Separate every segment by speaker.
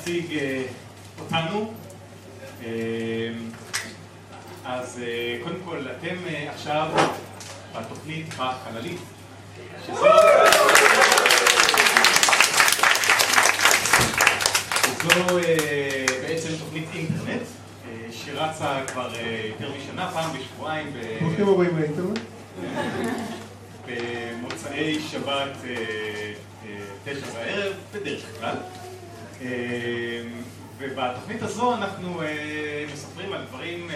Speaker 1: להציג אותנו. אז קודם כל, אתם עכשיו בתוכנית החללית, שזו בעצם תוכנית אינטרנט שרצה כבר יותר משנה, פעם בשבועיים
Speaker 2: ברוכים הבאים לאינטרנט.
Speaker 1: במוצאי שבת תשע בערב, בדרך כלל ובתוכנית הזו אנחנו מספרים על דברים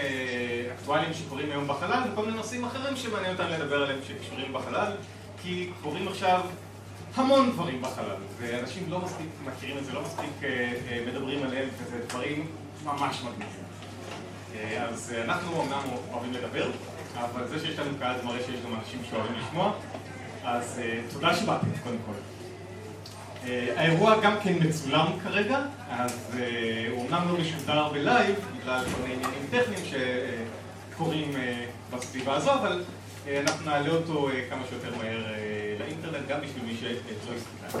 Speaker 1: אקטואליים שקורים היום בחלל וכל מיני נושאים אחרים שמעניין אותנו לדבר עליהם שקשורים בחלל כי קורים עכשיו המון דברים בחלל ואנשים לא מספיק מכירים את זה, לא מספיק מדברים עליהם וזה דברים ממש מגניבים. אז אנחנו אמנם אוהבים לדבר אבל זה שיש לנו קהל זה מראה שיש גם אנשים שאוהבים לשמוע אז תודה שבאתם קודם כל האירוע גם כן מצולם כרגע אז הוא אומנם לא משודר בלייב בגלל כל מיני עניינים טכניים שקורים בסביבה הזו אבל אנחנו נעלה אותו כמה שיותר מהר לאינטרנט גם בשביל מי שלא הסתכל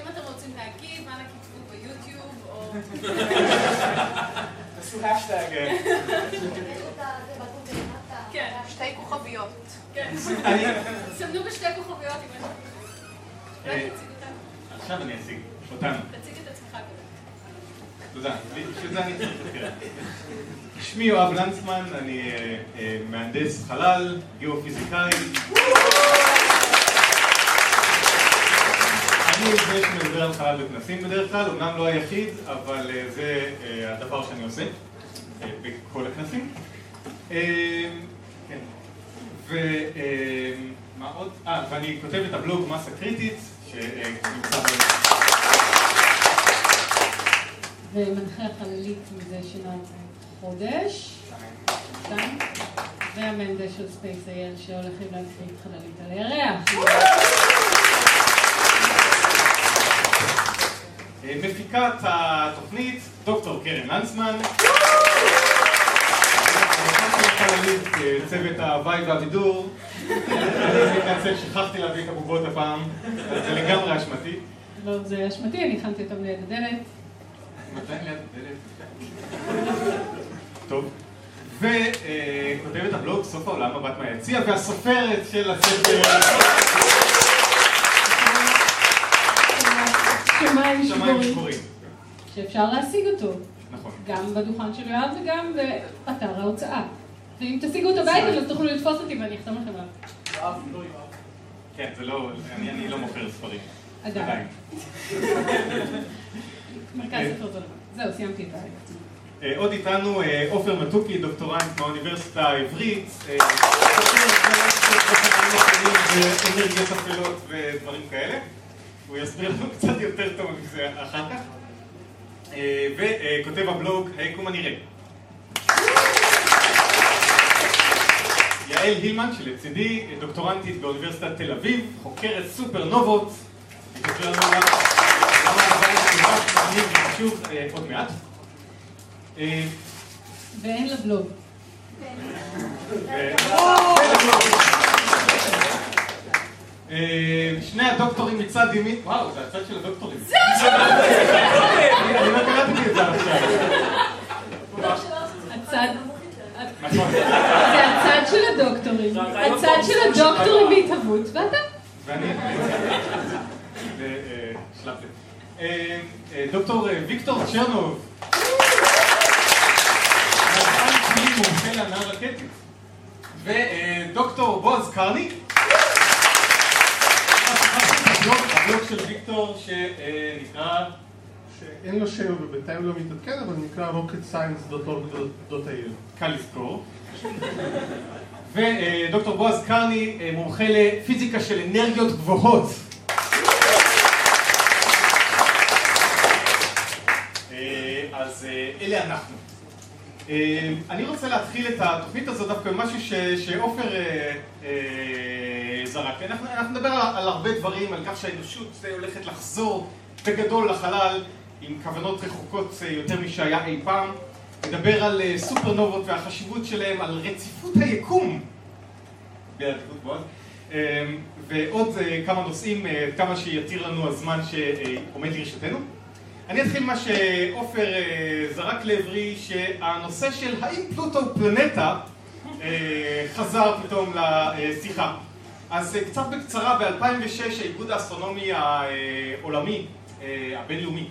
Speaker 3: אם אתם רוצים להגיב, אנא כתבו ביוטיוב או...
Speaker 1: תעשו השטג
Speaker 3: כן.
Speaker 4: שתי כוכביות.
Speaker 3: כן. סמנו בשתי כוכביות אם יש... אותנו.
Speaker 1: עכשיו אני אציג אותנו
Speaker 3: תציג את עצמך כזה.
Speaker 1: תודה, בשביל זה אני צריך להזכיר. שמי יואב לנצמן, אני מהנדס חלל, גיאופיזיקאי אני זה שמדבר על חלל בכנסים בדרך כלל, אומנם לא היחיד, אבל זה הדבר שאני עושה בכל הכנסים. ומה עוד? אה, ואני כותב את הבלוג מסה קריטית שנמצא ב...
Speaker 5: ומנחה חללית מזה שנה חודש, שתיים, והמהנדס של SpaceIL שהולכים להנחית חללית על הירח.
Speaker 1: מפיקת התוכנית, דוקטור קרן לנצמן. צוות ההוואי והבידור. אני מתנצל, שכחתי להביא את הבובות הפעם, זה לגמרי אשמתי.
Speaker 5: לא, זה אשמתי, אני הכנתי אותם ליד הדלת.
Speaker 1: מתי ליד הדלת? טוב. וכותבת הבלוג סוף העולם מבט מהיציע, והסופרת של הספר...
Speaker 5: שמיים שבורים. שאפשר להשיג אותו,
Speaker 1: נכון.
Speaker 5: גם בדוכן של יואב וגם באתר ההוצאה. ואם תשיגו אותו באייטם אז תוכלו לתפוס אותי ואני אחתום לכם עליו.
Speaker 1: כן, זה לא... אני לא מוכר ספרים.
Speaker 5: עדיין. מרכז ספר דבר. זהו, סיימתי את.
Speaker 1: אה, עוד איתנו אה, עופר מתוקי, דוקטורנט מהאוניברסיטה העברית. אה, ואנרגיות אפלות ודברים כאלה. הוא יסביר לנו קצת יותר טוב מזה אחר כך. אה, וכותב הבלוג היקום הנראה. יעל הילמן שלצידי, דוקטורנטית באוניברסיטת תל אביב, חוקרת סופרנובות. היא תסביר לנו למה הדבר הזה עוד מעט. אה,
Speaker 5: ואין לה בלוג.
Speaker 1: אה, שני הדוקטורים מצד ימין, וואו, זה הצד של הדוקטורים. אני לא קלטתי את זה עכשיו.
Speaker 5: הצד...
Speaker 1: נכון.
Speaker 5: זה הצד של הדוקטורים. הצד של הדוקטורים בהתהוות, ואתה.
Speaker 1: ואני... אה, זה. אה, אה, דוקטור אה, ויקטור צ'רנוב. מדען כלי מומחה להנעה רקטית. ודוקטור בועז קרני. הבלוג של ויקטור שנקרא...
Speaker 2: שאין לו שם ובינתיים לא מתעדכן, אבל נקרא rocketscience.org.il
Speaker 1: קל לזכור. ודוקטור בועז קרני, אה, מומחה לפיזיקה של אנרגיות גבוהות. אה, אז אה, אלה אנחנו. אה, אני רוצה להתחיל את התוכנית הזאת דווקא במשהו שעופר אה, אה, זרק. אנחנו נדבר על הרבה דברים, על כך שהאנושות הולכת לחזור בגדול לחלל עם כוונות רחוקות יותר משהיה אי פעם. נדבר על סופרנובות והחשיבות שלהם, על רציפות היקום. ועוד כמה נושאים, כמה שיתיר לנו הזמן שעומד לרשותנו. אני אתחיל מה שעופר זרק לעברי, שהנושא של האם פלוטו פלנטה חזר פתאום לשיחה. אז קצת בקצרה, ב-2006 האיגוד האסטרונומי העולמי, הבינלאומי,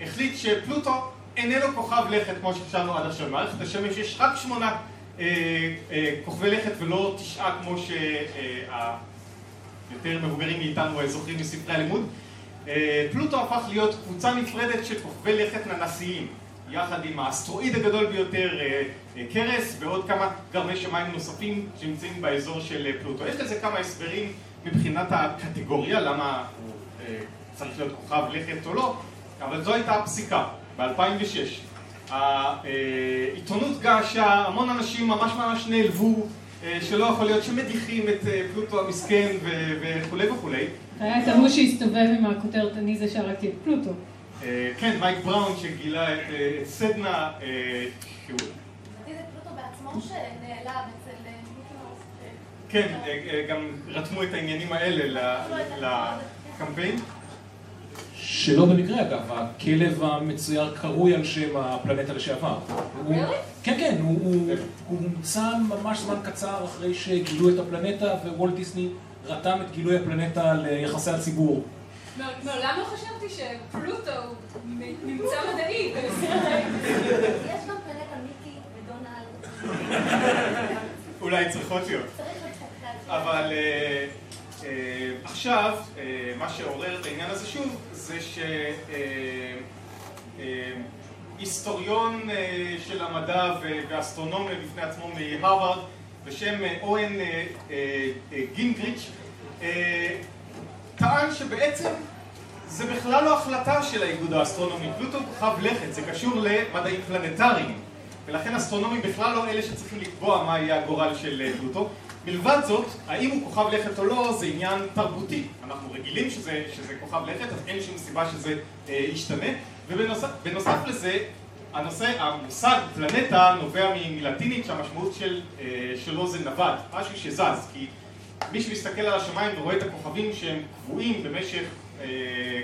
Speaker 1: החליט שפלוטו איננו כוכב לכת כמו שחשבנו עד עכשיו. במערכת השמש יש רק שמונה כוכבי לכת ולא תשעה כמו שהיותר מבוגרים מאיתנו זוכרים מספרי הלימוד. פלוטו הפך להיות קבוצה נפרדת של כוכבי לכת ננסיים, יחד עם האסטרואיד הגדול ביותר, קרס, ועוד כמה גרמי שמיים נוספים שנמצאים באזור של פלוטו. יש לזה כמה הסברים מבחינת הקטגוריה, למה הוא צריך להיות כוכב לכת או לא, אבל זו הייתה הפסיקה. ב-2006. העיתונות געשה, המון אנשים ממש ממש נעלבו, שלא יכול להיות שמדיחים את פלוטו המסכן וכולי וכולי.
Speaker 5: היה את ההוא שהסתובב עם הכותרת אני זה שהרגתי את פלוטו.
Speaker 1: כן, מייק בראון שגילה את סדנה,
Speaker 3: שהוא... זה פלוטו בעצמו שנעלב אצל
Speaker 1: כן, גם רתמו את העניינים האלה לקמפיין.
Speaker 4: שלא במקרה אגב, הכלב המצויר קרוי על שם הפלנטה לשעבר.
Speaker 3: באמת?
Speaker 4: כן, כן, הוא הומצא ממש זמן קצר אחרי שגילו את הפלנטה ווולט דיסני רתם את גילוי הפלנטה ליחסי הציבור.
Speaker 3: מעולם לא חשבתי שפלוטו נמצא מדעי.
Speaker 6: יש גם פלנטה מיקי ודונלד.
Speaker 1: אולי צריכות להיות. אבל עכשיו, מה שעורר את העניין הזה שוב, זה שהיסטוריון של המדע ואסטרונומיה בפני עצמו מהרווארד בשם אוהן גינגריץ' טען שבעצם זה בכלל לא החלטה של האיגוד האסטרונומי, פלוטו כוכב לכת, זה קשור למדעים פלנטריים ולכן אסטרונומים בכלל לא אלה שצריכים לקבוע מה יהיה הגורל של פלוטו מלבד זאת, האם הוא כוכב לכת או לא, זה עניין תרבותי. אנחנו רגילים שזה, שזה כוכב לכת, אז אין שום סיבה שזה אה, ישתנה. ובנוסף לזה, הנושא, המושג פלנטה נובע מלטינית שהמשמעות של, אה, שלו זה נווד, משהו שזז. כי מי שמסתכל על השמיים ורואה את הכוכבים שהם קבועים במשך אה,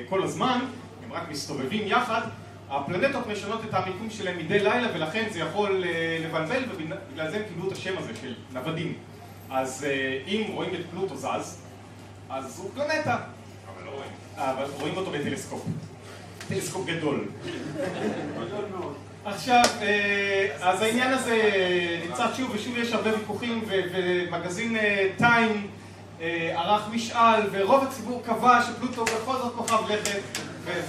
Speaker 1: כל הזמן, הם רק מסתובבים יחד, הפלנטות משנות את המיקום שלהם מדי לילה ולכן זה יכול אה, לבלבל ובגלל זה הם קיבלו את השם הזה של נוודים. אז אם רואים את פלוטו זז, אז הוא פלנטה. אבל לא רואים. אבל רואים אותו בטלסקופ. טלסקופ גדול. גדול מאוד. עכשיו, אז העניין הזה נמצא שוב ושוב יש הרבה ויכוחים ומגזין טיים ערך משאל ורוב הציבור קבע שפלוטו בכל זאת כוכב לכת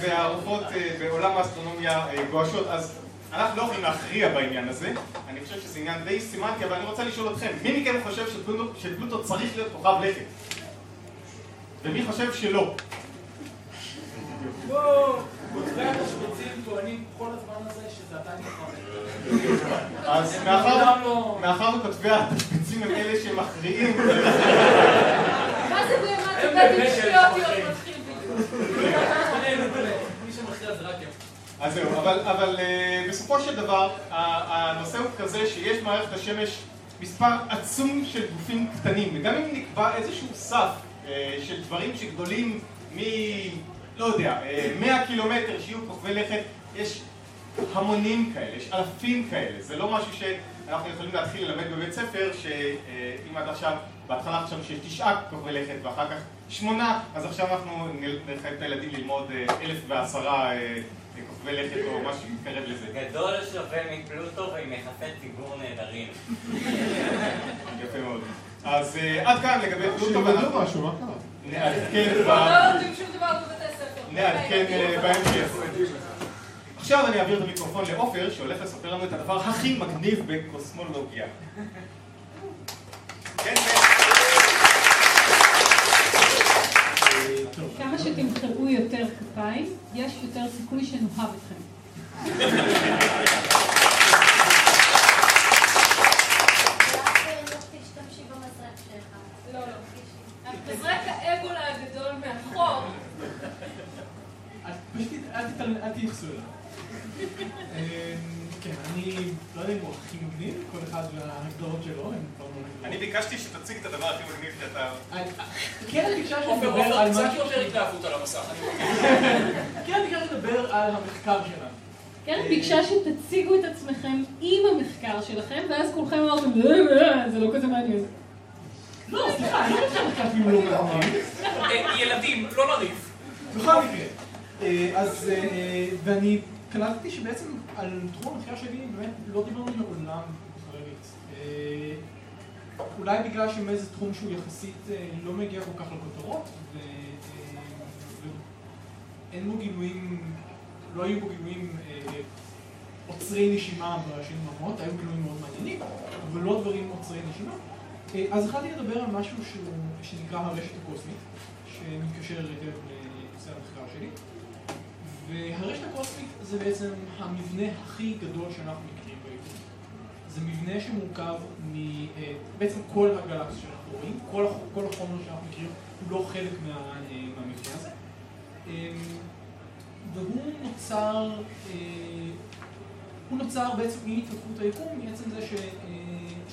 Speaker 1: והרוחות בעולם האסטרונומיה גועשות אז אנחנו לא יכולים להכריע בעניין הזה, אני חושב שזה עניין די סימנטי, אבל אני רוצה לשאול אתכם, מי מכם חושב שפלוטו צריך להיות כוכב לכת? ומי חושב שלא? אז מאחר וכותבי התשפיצים הם אלה שמכריעים.
Speaker 3: מה זה באמת שטויות להיות מתחיל
Speaker 1: אז זהו, אבל בסופו של דבר הנושא הוא כזה שיש מערכת השמש מספר עצום של גופים קטנים וגם אם נקבע איזשהו סף של דברים שגדולים מ... לא יודע, 100 קילומטר שיהיו כוכבי לכת יש המונים כאלה, יש אלפים כאלה זה לא משהו שאנחנו יכולים להתחיל ללמד בבית ספר שאם עד עכשיו, בהתחלה חשבנו שיש תשעה כוכבי לכת ואחר כך שמונה אז עכשיו אנחנו נחייב את הילדים ללמוד אלף ועשרה כוכבי לכת או משהו מתקרב לזה.
Speaker 7: גדול שווה מפלוטו ועם יחסי ציבור נהדרים.
Speaker 1: יפה מאוד. אז עד כאן לגבי פלוטו.
Speaker 2: שילמדו משהו, מה קרה?
Speaker 1: נעדכן
Speaker 3: לא
Speaker 1: נעדכן בהמשך. עכשיו אני אעביר את המיקרופון לעופר שהולך לספר לנו את הדבר הכי מגניב בקוסמולוגיה. כן,
Speaker 5: כמה שתמחאו יותר כפיים, יש יותר סיכוי שנאהב אתכם.
Speaker 3: לא, לא. מזרק האבולה הגדול מאחור.
Speaker 8: פשוט אל תייחסו אליו. כן, אני לא יודע אם הוא הכי מגניב, כל אחד וההגדרות שלו, הם כבר לא מגניבים.
Speaker 1: אני ביקשתי שתציג את הדבר הכי מגניב שאתה...
Speaker 8: כן, ביקשה
Speaker 4: עופר,
Speaker 8: שנדבר
Speaker 4: עופר,
Speaker 8: על
Speaker 4: קצת
Speaker 8: משהו...
Speaker 4: יותר התלהבות על המסך.
Speaker 8: כן, ביקשה שנדבר על המחקר שלנו.
Speaker 5: קרן ביקשה שתציגו את עצמכם עם המחקר שלכם, ואז כולכם אמרתם, "אה, אה, זה לא כזה מעניין.
Speaker 8: לא, סליחה, אני לא חושב שהמחקר הוא לא מעניין.
Speaker 4: אה, ילדים, לא לריב.
Speaker 8: בכל מקרה. אה, אז, אה, ואני קלטתי שבעצם על תחום המחקר שלי באמת לא דיברנו מעולם בחרדית. אה, אולי בגלל שמאיזה תחום שהוא יחסית לא מגיע כל כך לכותרות, ואין בו גילויים, לא היו בו גילויים עוצרי נשימה בשנים האחרונות, היו גילויים מאוד מעניינים, אבל לא דברים עוצרי נשימה. אז החלטתי לדבר על משהו שנקרא הרשת הקוסמית, שמתקשר היטב לנושא המחקר שלי. והרשת הקוסמית זה בעצם המבנה הכי גדול שאנחנו מכירים ביקום. זה מבנה שמורכב מ... אה, בעצם כל הגלקסיה שאנחנו רואים, כל, כל החומר שאנחנו מכירים הוא לא חלק מה, אה, מהמבנה הזה. אה, והוא נוצר, אה, הוא נוצר בעצם עם התפתחות היקום, מעצם זה ש,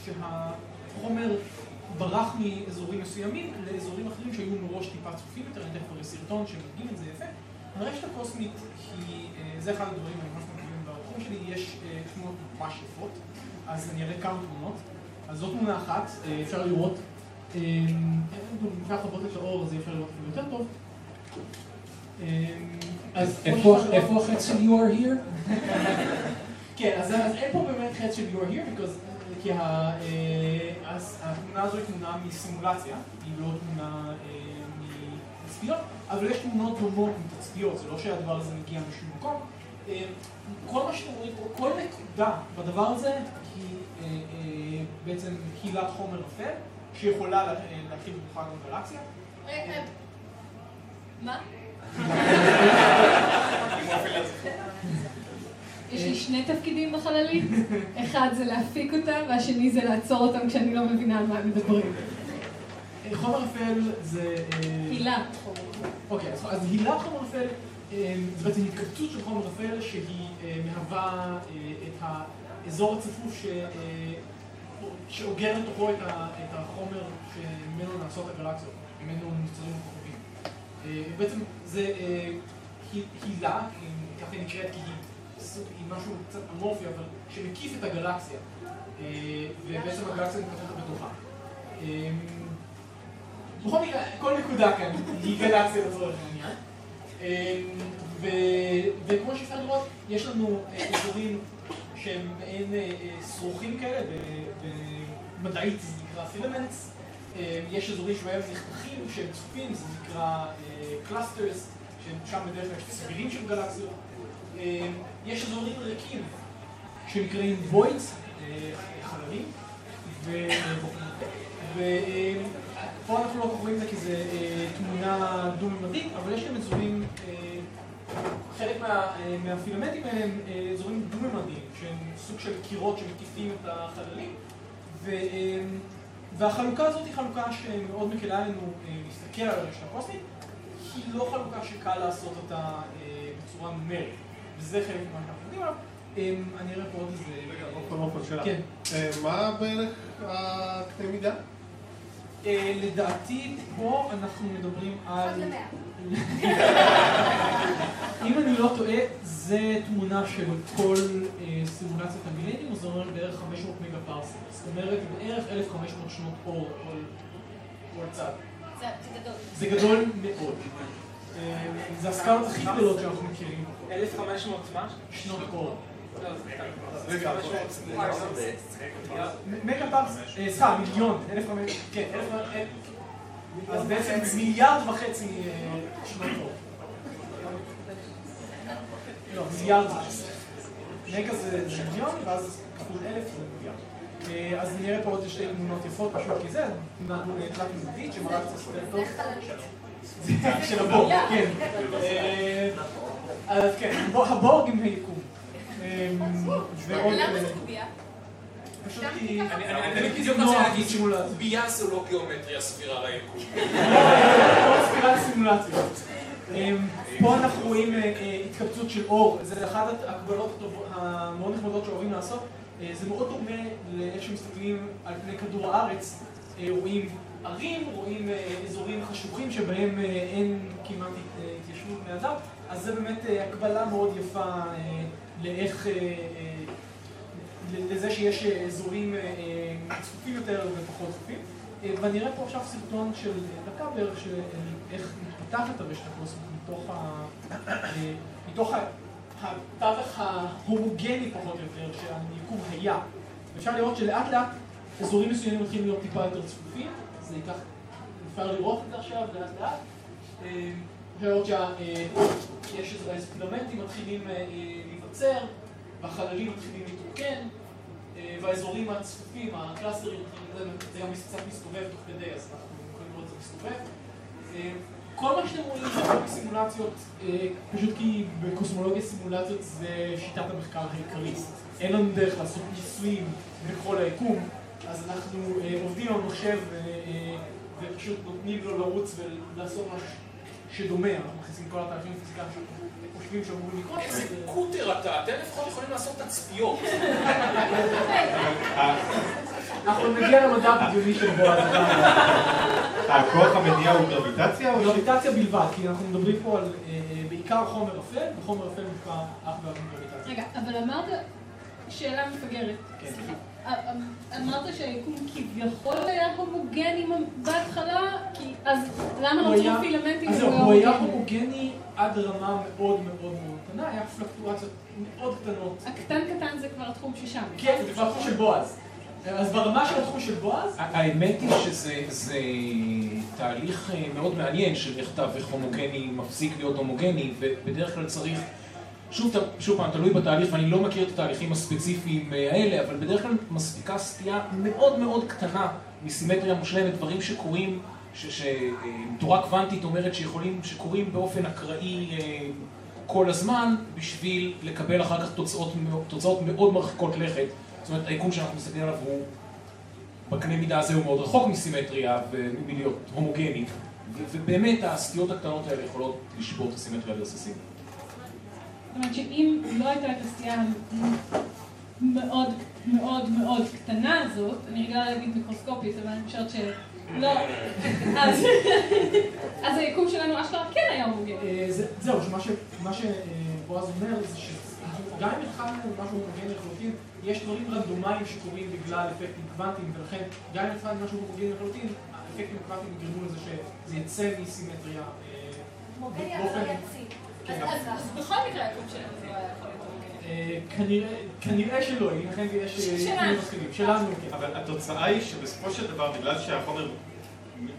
Speaker 8: שהחומר ברח מאזורים מסוימים לאזורים אחרים שהיו מראש טיפה צפופים יותר, אני תכף אראה סרטון שמדגים את זה יפה. הרשת הקוסמית היא, אה, זה אחד הדברים הממש מגניבים בתחום שלי, יש אה, תמונות ממש יפות, אז אני אראה כמה תמונות. אז זו תמונה אחת, אה, אפשר לראות, אם ניקח לכבות את האור אז אפשר לראות יותר טוב.
Speaker 4: איפה החץ של you are here?
Speaker 8: כן, אז, אין פה באמת חץ של you're here, because, כי התמונה הזו היא תמונה מסימולציה, היא לא תמונה מתצפיות, אבל יש תמונות דומות מתצפיות, זה לא שהדבר הזה מגיע משום מקום. אה, כל מה שאתם רואים פה, כל נקודה בדבר הזה היא אה, אה, בעצם קהילת חומר אפל, שיכולה לה- להכיל בתוכה גם גלקסיה.
Speaker 3: מה?
Speaker 5: יש לי שני תפקידים בחללית, אחד זה להפיק אותם, והשני זה לעצור אותם כשאני לא מבינה על מה הם מדברים.
Speaker 8: חומר אפל זה... אה,
Speaker 5: הילה.
Speaker 8: אוקיי, אז, הילת חומר אפל אה, זה בעצם התכווצות של חומר אפל שהיא אה, מהווה את האזור הצפוף שאוגר לתוכו את, החומר שממנו נעשות הגלקסיות, ממנו נוצרים הכוכבים. בעצם זה הי- הילה, ככה היא נקראת כי היא, משהו קצת אמורפי, אבל שמקיף את הגלקסיה, ובעצם הגלקסיה מתפתחת בתוכה. בכל מקרה, כל נקודה כאן היא גלקסיה לצורך העניין. אמ, וכמו שאפשר לראות, יש לנו אה, אזורים שהם מעין אה, אה, שרוכים כאלה, במדעית זה נקרא filaments. יש אזורים שבהם נחתכים שהם צפופים, זה נקרא clusters, ששם בדרך כלל יש צבירים של גלקסיות. אמ, יש אזורים ריקים שנקראים voids, חללים, ופה אנחנו לא רואים את זה כי זה אה, תמונה דו-ממדית, אבל יש גם אזורים, אה, חלק מה, אה, מהפילמנטים האלה הם אזורים דו-ממדיים, שהם סוג של קירות שמקיפים את החללים, והחלוקה הזאת היא חלוקה שמאוד מקלה עלינו להסתכל על הרשת הקוסמית, היא לא חלוקה שקל לעשות אותה בצורה נומרית, וזה חלק ממה שאנחנו יודעים עליו. אני אראה פה עוד איזה...
Speaker 2: רגע, עופר עופר שאלה.
Speaker 8: כן.
Speaker 2: מה בערך הקנה מידה?
Speaker 8: אה, לדעתי, פה אנחנו מדברים על... אם אני לא טועה, זה תמונה של כל אה, סימולציית המילניום, זה אומר בערך 500 מגה פרסק. זאת אומרת, בערך 1,500 שנות אור כל כל צד.
Speaker 3: זה גדול.
Speaker 8: זה גדול מאוד. אה, זה הסקלות הכי גדולות שאנחנו מכירים.
Speaker 7: 1,500 מה?
Speaker 8: שנות אור.
Speaker 2: רגע,
Speaker 8: מ- מגה פרס, אה, סליחה, מיליון, 1,500, כן, 1,500, אז בעצם מיליארד וחצי שנות אור. לא, מיליארד וחצי. מגה זה מיליון, ואז כפול אלף זה מיליארד. אז נראה פה עוד שתי תמונות יפות, פשוט כי זה, תלת מימדית שמראה קצת יותר טוב. של הבור, כן. אז כן, הבור- הבור עם היקום. אה, ועוד...
Speaker 3: למה זה קובייה?
Speaker 8: פשוט כי...
Speaker 4: אני-
Speaker 8: כי
Speaker 4: בדיוק רוצה להגיד. שקובייה זו לא גיאומטריה סבירה ליקום.
Speaker 8: לא ספירת סימולציות. אמ, פה אנחנו רואים אה, אה, התקבצות של אור, זה אחת ההקבלות המאוד נחמדות שאוהבים לעשות. אה, זה מאוד דומה לאיך שמסתכלים על פני כדור הארץ, רואים ערים, רואים אזורים חשוכים שבהם אין כמעט התיישבות בני אדם, אז זה באמת הקבלה מאוד יפה לאיך, אה, אה, לזה שיש אה, אזורים צפופים יותר ופחות צפופים. ואני אראה פה עכשיו סרטון של דקה בערך, של איך מתפתחת הרשת הקוסמית מתוך, ה, מתוך התווך ההומוגני פחות או יותר שהיקום היה. אפשר לראות שלאט לאט אזורים מסוימים מתחילים להיות טיפה יותר צפופים, זה ייקח, אפשר לראות את זה עכשיו לאט לאט. אפשר לראות שיש איזה פילמנטים מתחילים להיווצר, והחללים מתחילים להתרוקן. אה, והאזורים הצפופים, הקלאסטרים, זה גם קצת מסתובב תוך כדי, אז אנחנו יכולים לראות את זה מסתובב. אה, כל מה שאתם רואים זה בסימולציות, אה, פשוט כי בקוסמולוגיה סימולציות זה שיטת המחקר העיקרית. אין לנו דרך לעשות ניסויים בכל היקום, אז אנחנו עובדים על מחשב ופשוט נותנים לו לרוץ ולעשות משהו שדומה, אנחנו מכניסים כל התהליכים הפיזיקליים חושבים שאמורים לקרות.
Speaker 4: איזה
Speaker 8: אז, אה,
Speaker 4: קוטר אתה, אתם לפחות יכולים לעשות תצפיות.
Speaker 8: אנחנו נגיע למדע הבדיוני של בועז.
Speaker 1: הכוח המניע הוא גרביטציה.
Speaker 8: גרביטציה בלבד, כי אנחנו מדברים פה על אה, בעיקר חומר אפל, וחומר אפל מושפע אך ורק מגרביטציה.
Speaker 5: רגע, אבל אמרת, שאלה מפגרת.
Speaker 8: כן.
Speaker 5: סליחה. אמרת שהיקום כביכול היה הומוגני בהתחלה, כי אז למה נוצרו
Speaker 8: היה-
Speaker 5: פילמנטים
Speaker 8: אז הוא היה
Speaker 5: הומוגני?
Speaker 8: עד רמה מאוד מאוד מאוד קטנה, היה פלקטואציות מאוד קטנות.
Speaker 5: הקטן קטן זה כבר התחום ששם.
Speaker 8: כן, זה כבר התחום של בועז. אז ברמה של התחום של בועז,
Speaker 4: האמת היא שזה זה תהליך אה, מאוד מעניין של איך תווך הומוגני מפסיק להיות הומוגני, ובדרך כלל צריך, שוב, שוב פעם, תלוי בתהליך, ואני לא מכיר את התהליכים הספציפיים אה, האלה, אבל בדרך כלל מספיקה סטייה מאוד מאוד קטנה מסימטריה מושלמת, דברים שקורים, שתורה קוונטית אומרת שיכולים, שקורים באופן אקראי אה, כל הזמן, בשביל לקבל אחר כך תוצאות, תוצאות מאוד מרחיקות לכת. זאת אומרת, היקום שאנחנו מסתכלים עליו הוא בקנה מידה הזה הוא מאוד רחוק מסימטריה ומלהיות הומוגני, ובאמת הסטיות הקטנות האלה יכולות לשבור את הסימטריה לרסיסים.
Speaker 5: זאת אומרת שאם לא הייתה את הסטייה המאוד מאוד מאוד קטנה הזאת, אני רגילה להגיד מיקרוסקופית, אבל אני חושבת שלא, אז אז היקום שלנו אשכרה כן היה הומוגני.
Speaker 8: אה, זה- זהו, שמה ש- מה שבועז אומר זה שגם אם התחלנו משהו הומוגני לחלוטין, יש דברים רנדומליים שקורים בגלל אפקטים קוונטיים, ולכן גם אם התחלנו משהו הומוגני לחלוטין, האפקטים הקוונטיים יגרמו לזה שזה יצא מסימטריה אה,
Speaker 3: הומוגני אבל
Speaker 8: באופן...
Speaker 3: לא יציב. אז- אז אז בכל מקרה היקום שלנו זה לא היה יכול להיות הומוגני.
Speaker 8: אה, כנראה- שלא, ייתכן ויש אה,
Speaker 3: שלנו.
Speaker 8: עדכונים מסכימים. שלנו, כן.
Speaker 1: אבל התוצאה היא שבסופו של דבר, בגלל שהחומר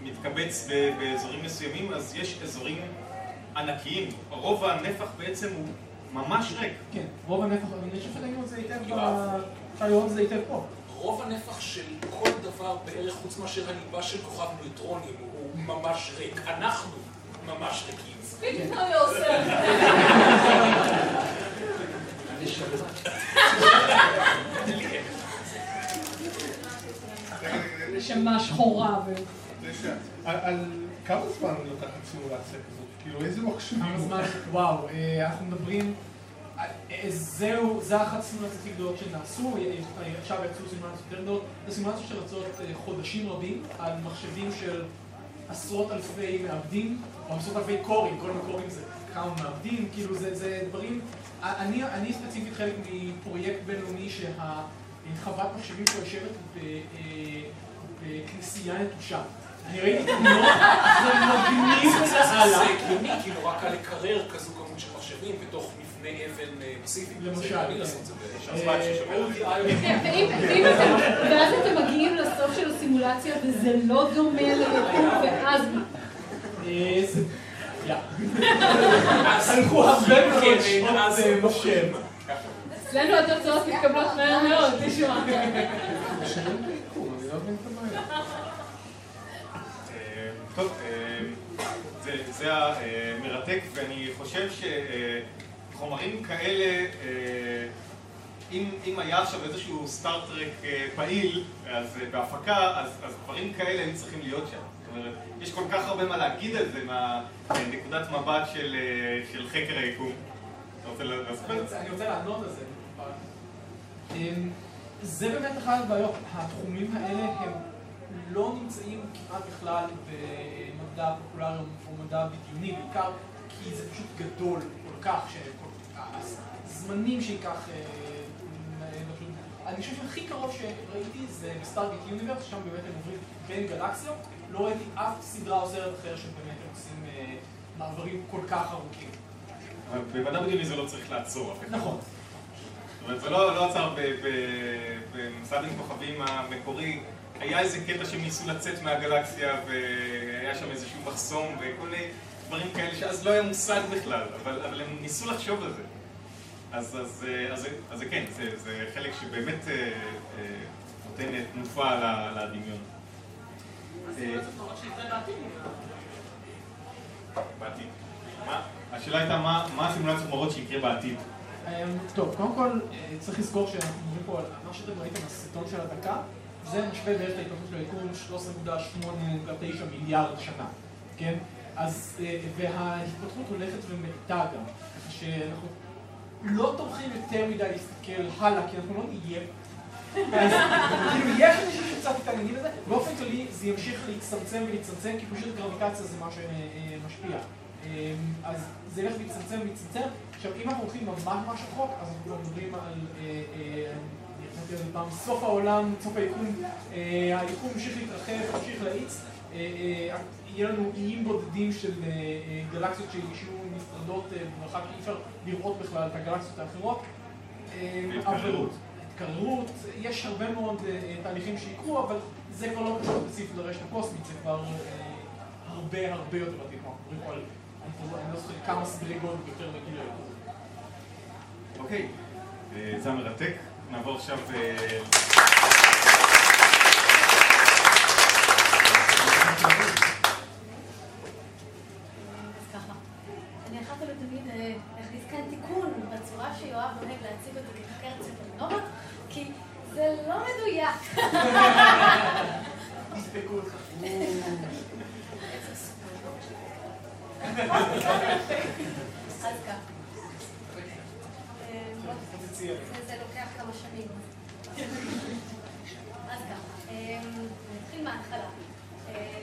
Speaker 1: מתקבץ באזורים מסוימים, אז יש אזורים ענקיים. רוב הנפח בעצם הוא ממש ריק.
Speaker 8: כן, רוב הנפח, אני חושב שראינו את זה היטב, ב- אפשר לראות את זה היטב פה.
Speaker 4: רוב הנפח של כל דבר בערך חוץ מאשר הליבה של כוכב ניוטרונים הוא ממש ריק. אנחנו ממש ריקים.
Speaker 3: מה הוא עושה.
Speaker 5: נשמה שחורה ו...
Speaker 2: על- כמה זמן לוקחת סימולציה כזאת? כאילו איזה מחשבים?
Speaker 8: כמה זמן, וואו, אה, אנחנו מדברים, אה, זהו, זה אחת הסימולציות הכי גדולות שנעשו, אה, עכשיו יצאו סימולציות יותר גדולות, זה סימולציות שרצות חודשים רבים על מחשבים של עשרות אלפי מעבדים, או עשרות אלפי קורים, כל מיני קורים זה כמה מעבדים, כאילו זה, זה דברים, אה, אני, אני ספציפית חלק מפרויקט בינלאומי שהחוות מחשבים פה יושבת אה, בכנסייה נטושה. אני ראיתי תמונות, זה מדהים לאללה.
Speaker 4: זה הגיוני, כי נורא קל לקרר כזו כמות של מחשבים בתוך מבנה אבן אה, מסיבי.
Speaker 8: למשל, כן.
Speaker 4: זה.
Speaker 5: כן, ואז אתם מגיעים לסוף של הסימולציה וזה לא דומה ליקום, ואז מה?
Speaker 8: אה. הלכו הרבה מאוד שעות
Speaker 4: אז
Speaker 8: אה, מחשב.
Speaker 5: אצלנו התוצאות מתקבלות מהר מאוד, תשמע.
Speaker 2: לא.
Speaker 1: אה, טוב, אה, זה- זה המרתק, ואני חושב שחומרים כאלה, אה, אם אם היה עכשיו איזשהו סטארט-טרק אה, פעיל, אז אה, בהפקה, אז אז דברים כאלה היו צריכים להיות שם. זאת אומרת, יש כל כך הרבה מה להגיד על זה מהנקודת מבט של, של חקר היקום. אתה רוצה להסביר?
Speaker 8: אני רוצה- אני רוצה לענות על זה. אמ, זה באמת אחת הבעיות. התחומים האלה הם לא נמצאים כמעט בכלל במדע פופולרי או מדע בדיוני, בעיקר כי זה פשוט גדול כל כך, שהזמנים שייקח... אה, אני חושב שהכי קרוב שראיתי זה בסטארגט יוניברס, שם באמת הם עוברים בין גלקסיות. לא ראיתי אף סדרה או סרט אחר שבאמת הם עושים אה, מעברים כל כך ארוכים.
Speaker 1: במדע בדיוני זה לא צריך לעצור אף אחד.
Speaker 8: נכון.
Speaker 1: זאת אומרת, זה לא, לא עצר ב- ב- במסע בין כוכבים המקורי. היה איזה קטע שהם ניסו לצאת מהגלקסיה והיה שם איזשהו מחסום וכל מיני דברים כאלה שאז לא היה מושג בכלל, אבל, אבל הם ניסו לחשוב על זה. אז, אז, אה, אז, זה- אז זה כן, זה, זה חלק שבאמת אה, אה, נותן תנופה ל- לדמיון. אה, בעתיד. מה? השאלה הייתה מה מה הסימולציות מראות שיקרה בעתיד.
Speaker 8: אמ, טוב, קודם כל אה, צריך לזכור שאנחנו מדברים פה על מה שאתם ראיתם בסרטון של הדקה, זה משווה בערך את ההתפתחות של היקום 13.8.9 מיליארד שנה, כן? אז, אה, וההתפתחות הולכת ומתה גם, ככה שאנחנו לא טורחים יותר מדי להסתכל הלאה, כי אנחנו לא נהיה. כאילו יש אנשים שקצת מתעניינים בזה, באופן כללי זה ימשיך להצטמצם ולהצטמצם, כי פשוט גרביטציה זה מה שמשפיע. אמ, אז זה ילך ויצטמצם ויצטמצם. עכשיו, אם אנחנו הולכים ממש ממש רחוק, אז אנחנו מדברים על, אה, אה, אני חשבתי על זה פעם, סוף העולם, סוף היקום, אה, היקום ימשיך להתרחב, ימשיך להאיץ, אה, אה, יהיה לנו איים בודדים של גלקסיות שיהיו נפרדות במרחק שאי אפשר לראות בכלל את הגלקסיות האחרות.
Speaker 1: והתקררות.
Speaker 8: אבל- התקררות, יש הרבה מאוד תהליכים שיקרו, אבל זה כבר לא קשור ספציפית לרשת הקוסמית, זה כבר הרבה הרבה יותר עתיד, אנחנו מדברים על, אני לא- אני לא זוכר כמה סדרי גודל יותר מגיל היקום.
Speaker 1: אוקיי, זה המרתק. נעבור עכשיו... אה,
Speaker 3: אז ככה.
Speaker 8: תציע.
Speaker 3: זה- לוקח כמה שנים. אז ככה, אה, נתחיל מההתחלה. אה,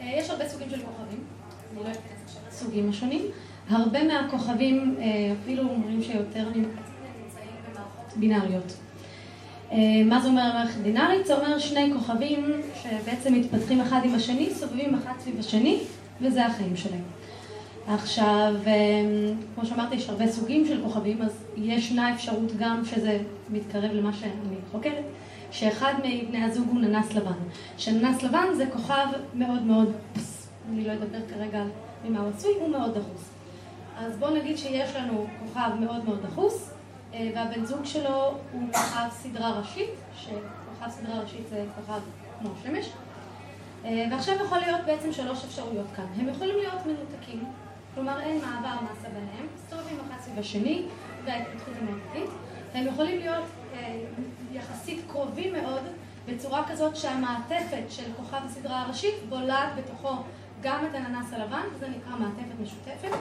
Speaker 3: אה, יש הרבה סוגים של כוכבים, אני לא אכנס עכשיו לסוגים השונים. הרבה מהכוכבים, אה, אפילו אומרים שיותר נמצאים במערכות בינאריות. מה זה אומר מערכת בינארית? זה אומר שני כוכבים שבעצם מתפתחים אחד עם השני, סובבים אחד סביב השני, וזה החיים שלהם. עכשיו, אה, כמו שאמרתי, יש הרבה סוגים של כוכבים, אז ישנה אפשרות גם שזה מתקרב למה שאני חוקרת, שאחד מבני הזוג הוא ננס לבן. שננס לבן זה כוכב מאוד מאוד, פס, אני לא אדבר כרגע ממה הוא עשוי, הוא מאוד דחוס. אז בואו נגיד שיש לנו כוכב מאוד מאוד דחוס, אה, והבן זוג שלו הוא כוכב סדרה ראשית, שכוכב סדרה ראשית זה כוכב כמו שמש. אה, ועכשיו יכול להיות בעצם שלוש אפשרויות כאן. הם יכולים להיות מנותקים, כלומר אין מעבר מסה ביניהם, מסתובבים אחד סביב השני, וההתפתחות איטית. הם יכולים להיות אה, יחסית קרובים מאוד, בצורה כזאת שהמעטפת של כוכב הסדרה הראשית בולעת בתוכו גם את הננס הלבן, וזה נקרא מעטפת משותפת.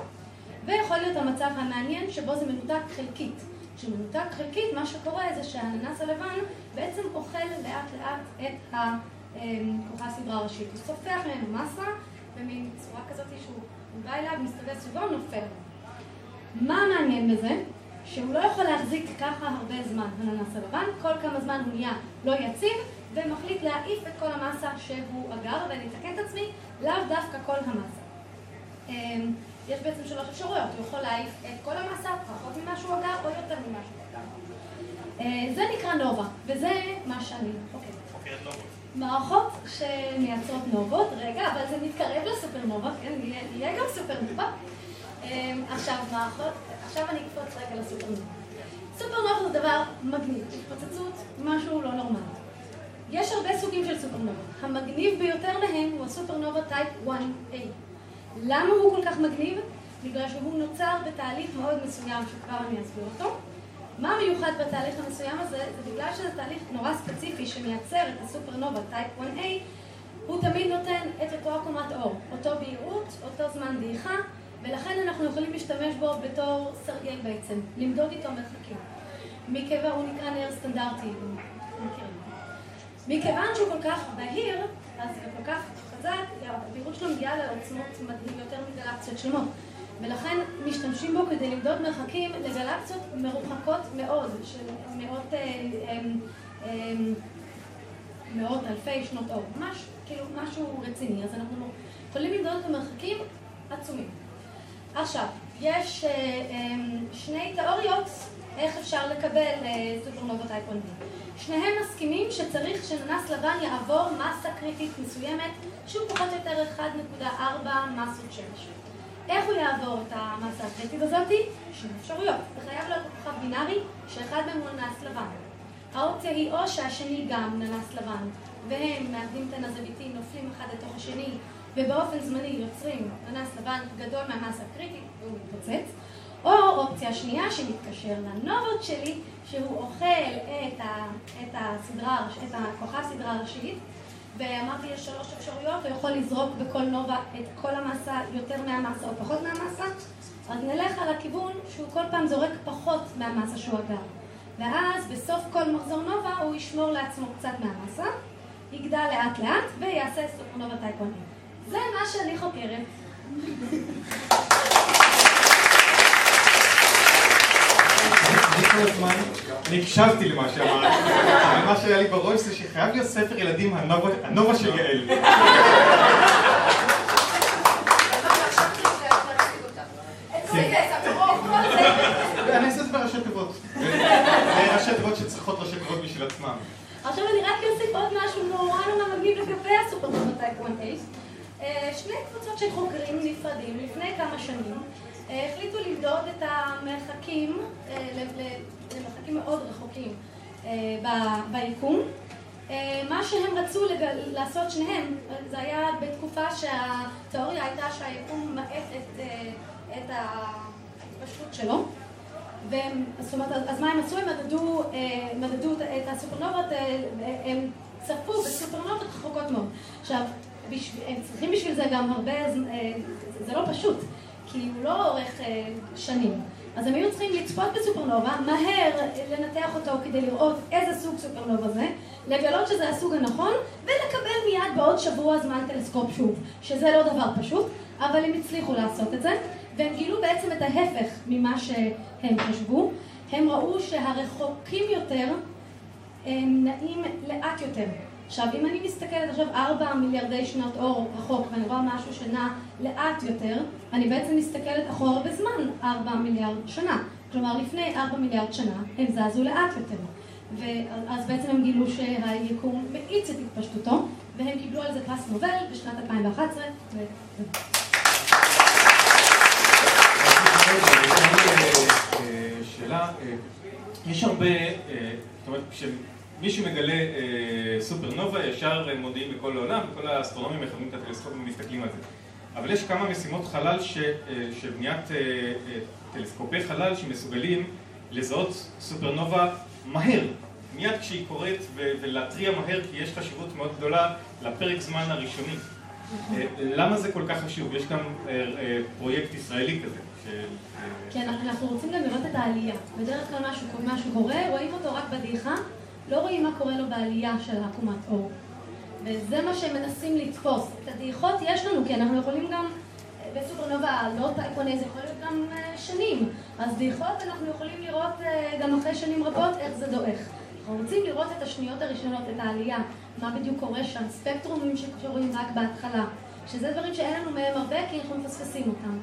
Speaker 3: ויכול להיות המצב המעניין שבו זה מנותק חלקית. כשמנותק חלקית, מה שקורה זה שהננס הלבן בעצם אוכל לאט לאט את הכוכב הסדרה הראשית. הוא סופח ממנו מסה, במין צורה כזאת שהוא בא אליו, מסתובב סביבו, נופל. מה מעניין בזה? שהוא לא יכול להחזיק ככה הרבה זמן, הננס הלבן, כל כמה זמן הוא נהיה לא יציב, ומחליט להעיף את כל המסה שהוא אגר, ואני אתקן את עצמי, לאו דווקא כל המסה. אמ, יש בעצם שלוש אפשרויות, הוא יכול להעיף את כל המסה, פחות ממה שהוא אגר, או יותר ממה שהוא אגר. אה, זה נקרא נובה, וזה מה שאני חוקרת. מערכות שמייצרות נובות, רגע, אבל זה מתקרב לסופרנובה, כן, יהיה גם סופרנובה. אמ, עכשיו, מערכות, עכשיו אני אקפוץ רגע לסופרנובה. סופרנובה זה דבר מגניב, התפוצצות, משהו לא נורמלי. יש הרבה סוגים של סופרנובה. המגניב ביותר מהם הוא הסופרנובה type 1A. למה הוא כל כך מגניב? בגלל שהוא נוצר בתהליך מאוד מסוים שכבר אני אסביר אותו. מה מיוחד בתהליך המסוים הזה? זה בגלל שזה תהליך נורא ספציפי שמייצר את הסופרנובה טייפ 1A, הוא תמיד נותן את אותו עקומת אור, אותו בהירות, אותו זמן דעיכה, ולכן אנחנו יכולים להשתמש בו בתור סרגל בעצם, למדוד איתו מרחקים. מכיוון הוא נקרא נר סטנדרטי, מכיוון שהוא כל כך בהיר, אז הוא כל כך חזק, הבהירות שלו מגיעה לעוצמות מדהים יותר מגלקסיות שלמות. ולכן משתמשים בו כדי למדוד מרחקים לגלקסיות מרוחקות מאוד, של מאות, אה, אה, אה, מאות אלפי שנות אור, ממש כאילו משהו רציני, אז אנחנו יכולים למדוד את המרחקים עצומים. עכשיו, יש שני תיאוריות איך אפשר לקבל סופרנובה טייפ 1 שניהם מסכימים שצריך שננס לבן יעבור מסה קריטית מסוימת שהוא פחות או יותר 1.4 מסות שמש. איך הוא יעבור את המסה הקריטית הזאת? שני אפשרויות. זה חייב להיות כוכב בינארי שאחד מהם הוא ננס לבן. האופציה היא או שהשני גם ננס לבן והם מאבדים את הנזביטים, נופלים אחד לתוך השני ובאופן זמני יוצרים ננס לבן גדול מהמסה הקריטית והוא מתפוצץ או אופציה שנייה שמתקשר לנובות שלי שהוא אוכל את, ה, את, הסדרה, את הכוכב סדרה הראשית ואמרתי יש שלוש אפשרויות, הוא יכול לזרוק בכל נובה את כל המסה יותר מהמסה או פחות מהמסה אז נלך על הכיוון שהוא כל פעם זורק פחות מהמסה שהוא אגר ואז בסוף כל מחזור נובה הוא ישמור לעצמו קצת מהמסה יגדל לאט לאט ויעשה סופרנובה טייקונים. זה מה שאני חוקרת
Speaker 1: כל הזמן, אני הקשבתי למה שאמרת, ומה שהיה לי בראש זה שחייב להיות ספר ילדים הנובה של יעל. אני אעשה את זה בראשי תיבות. ראשי תיבות שצריכות ראשי תיבות בשביל עצמם.
Speaker 3: עכשיו אני רק אוסיף עוד משהו נורא נורא מגניב לגבי הסופרנובה טייפ 1 שני קבוצות של חוקרים נפרדים לפני כמה שנים החליטו למדוד את המרחקים למרחקים מאוד רחוקים ביקום. מה שהם רצו לעשות שניהם, זה היה בתקופה שהתיאוריה הייתה שהיקום מאט את ההתפשטות שלו. והם, זאת אומרת, אז מה הם עשו? הם מדדו, מדדו את הסופרנובות, הם צפו בסופרנובות רחוקות מאוד. עכשיו, הם צריכים בשביל זה גם הרבה, זה לא פשוט. כי הוא לא אורך אה, שנים. אז הם היו צריכים לצפות בסופרנובה, מהר לנתח אותו כדי לראות איזה סוג סופרנובה זה, לגלות שזה הסוג הנכון, ולקבל מיד בעוד שבוע זמן טלסקופ שוב, שזה לא דבר פשוט, אבל הם הצליחו לעשות את זה, והם גילו בעצם את ההפך ממה שהם חשבו. הם ראו שהרחוקים יותר הם נעים לאט יותר. עכשיו, אם אני מסתכלת עכשיו ארבע מיליארדי שנות אור רחוק ואני רואה משהו שנע לאט יותר, אני בעצם מסתכלת אחורה בזמן ארבע מיליארד שנה. כלומר, לפני ארבע מיליארד שנה הם זזו לאט יותר. ואז בעצם הם גילו שהיקום מאיץ את התפשטותו, והם קיבלו על זה פרס נובל בשנת 2011.
Speaker 1: שאלה, יש הרבה, זאת אומרת, מי שמגלה אה, סופרנובה ישר מודיעים בכל העולם, וכל האסטרונומים מכוונים את הטלסקופים ומסתכלים על זה. אבל יש כמה משימות חלל ש, אה, שבניית אה, אה, טלסקופי חלל שמסוגלים לזהות סופרנובה מהר, מיד כשהיא קורית ולהתריע מהר, כי יש חשיבות מאוד גדולה לפרק זמן הראשוני. אה, למה זה כל כך חשוב? יש גם אה, אה, פרויקט ישראלי כזה.
Speaker 3: כן, אנחנו רוצים גם לראות את העלייה. בדרך כלל משהו קורה, רואים אותו רק בדעיכה. לא רואים מה קורה לו בעלייה של עקומת אור. וזה מה שהם מנסים לתפוס. את הדעיכות יש לנו, כי אנחנו יכולים גם, בסופרנובה לא טייפוני, זה יכול להיות גם אה, שנים. אז דעיכות אנחנו יכולים לראות אה, גם אחרי שנים רבות איך זה דועך. אנחנו רוצים לראות את השניות הראשונות, את העלייה, מה בדיוק קורה שם, ספקטרומים שקורים רק בהתחלה. שזה דברים שאין לנו מהם הרבה כי אנחנו מפספסים אותם.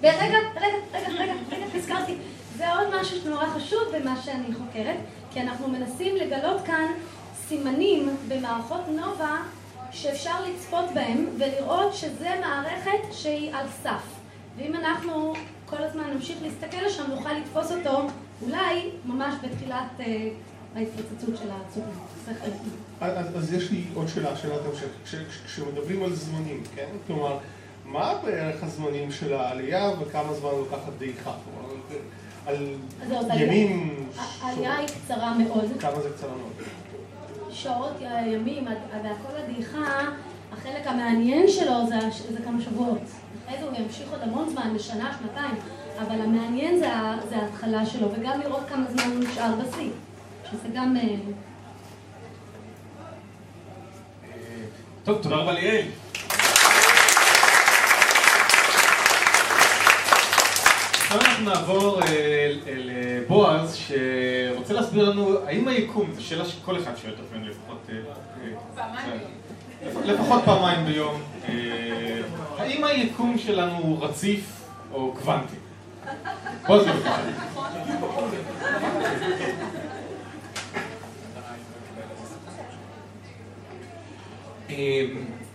Speaker 3: ורגע, רגע, רגע, רגע, רגע, הזכרתי. זה עוד משהו שנורא חשוב במה שאני חוקרת. כי אנחנו מנסים לגלות כאן סימנים במערכות נובה שאפשר לצפות בהם ולראות שזה מערכת שהיא על סף. ואם אנחנו כל הזמן נמשיך להסתכל לשם, נוכל לתפוס אותו אולי ממש בתחילת אה, ההתפוצצות של העצורים.
Speaker 2: אז, אז יש לי עוד שאלה, שאלת המשך. כשמדברים על זמנים, כן? כלומר, מה בערך הזמנים של העלייה וכמה זמן לוקחת דעיכה? על ימים,
Speaker 3: העלייה היא קצרה מאוד.
Speaker 2: כמה זה קצרה מאוד?
Speaker 3: שעות, ימים, והכל הדעיכה, החלק המעניין שלו זה, כמה שבועות. אחרי זה הוא ימשיך עוד המון זמן, לשנה, שנתיים, אבל המעניין זה ההתחלה שלו, וגם לראות כמה זמן הוא נשאר בשיא, שזה גם... אה,
Speaker 1: טוב, תודה רבה ליאל. עכשיו אנחנו נעבור אה, אל אה, שרוצה להסביר לנו האם היקום, זו שאלה שכל אחד שואל את עצמנו לפחות... אה,
Speaker 5: פעמיים ביום.
Speaker 1: לפ- לפחות פעמיים ביום. האם היקום שלנו הוא רציף או קוונטי? בועז בבקשה.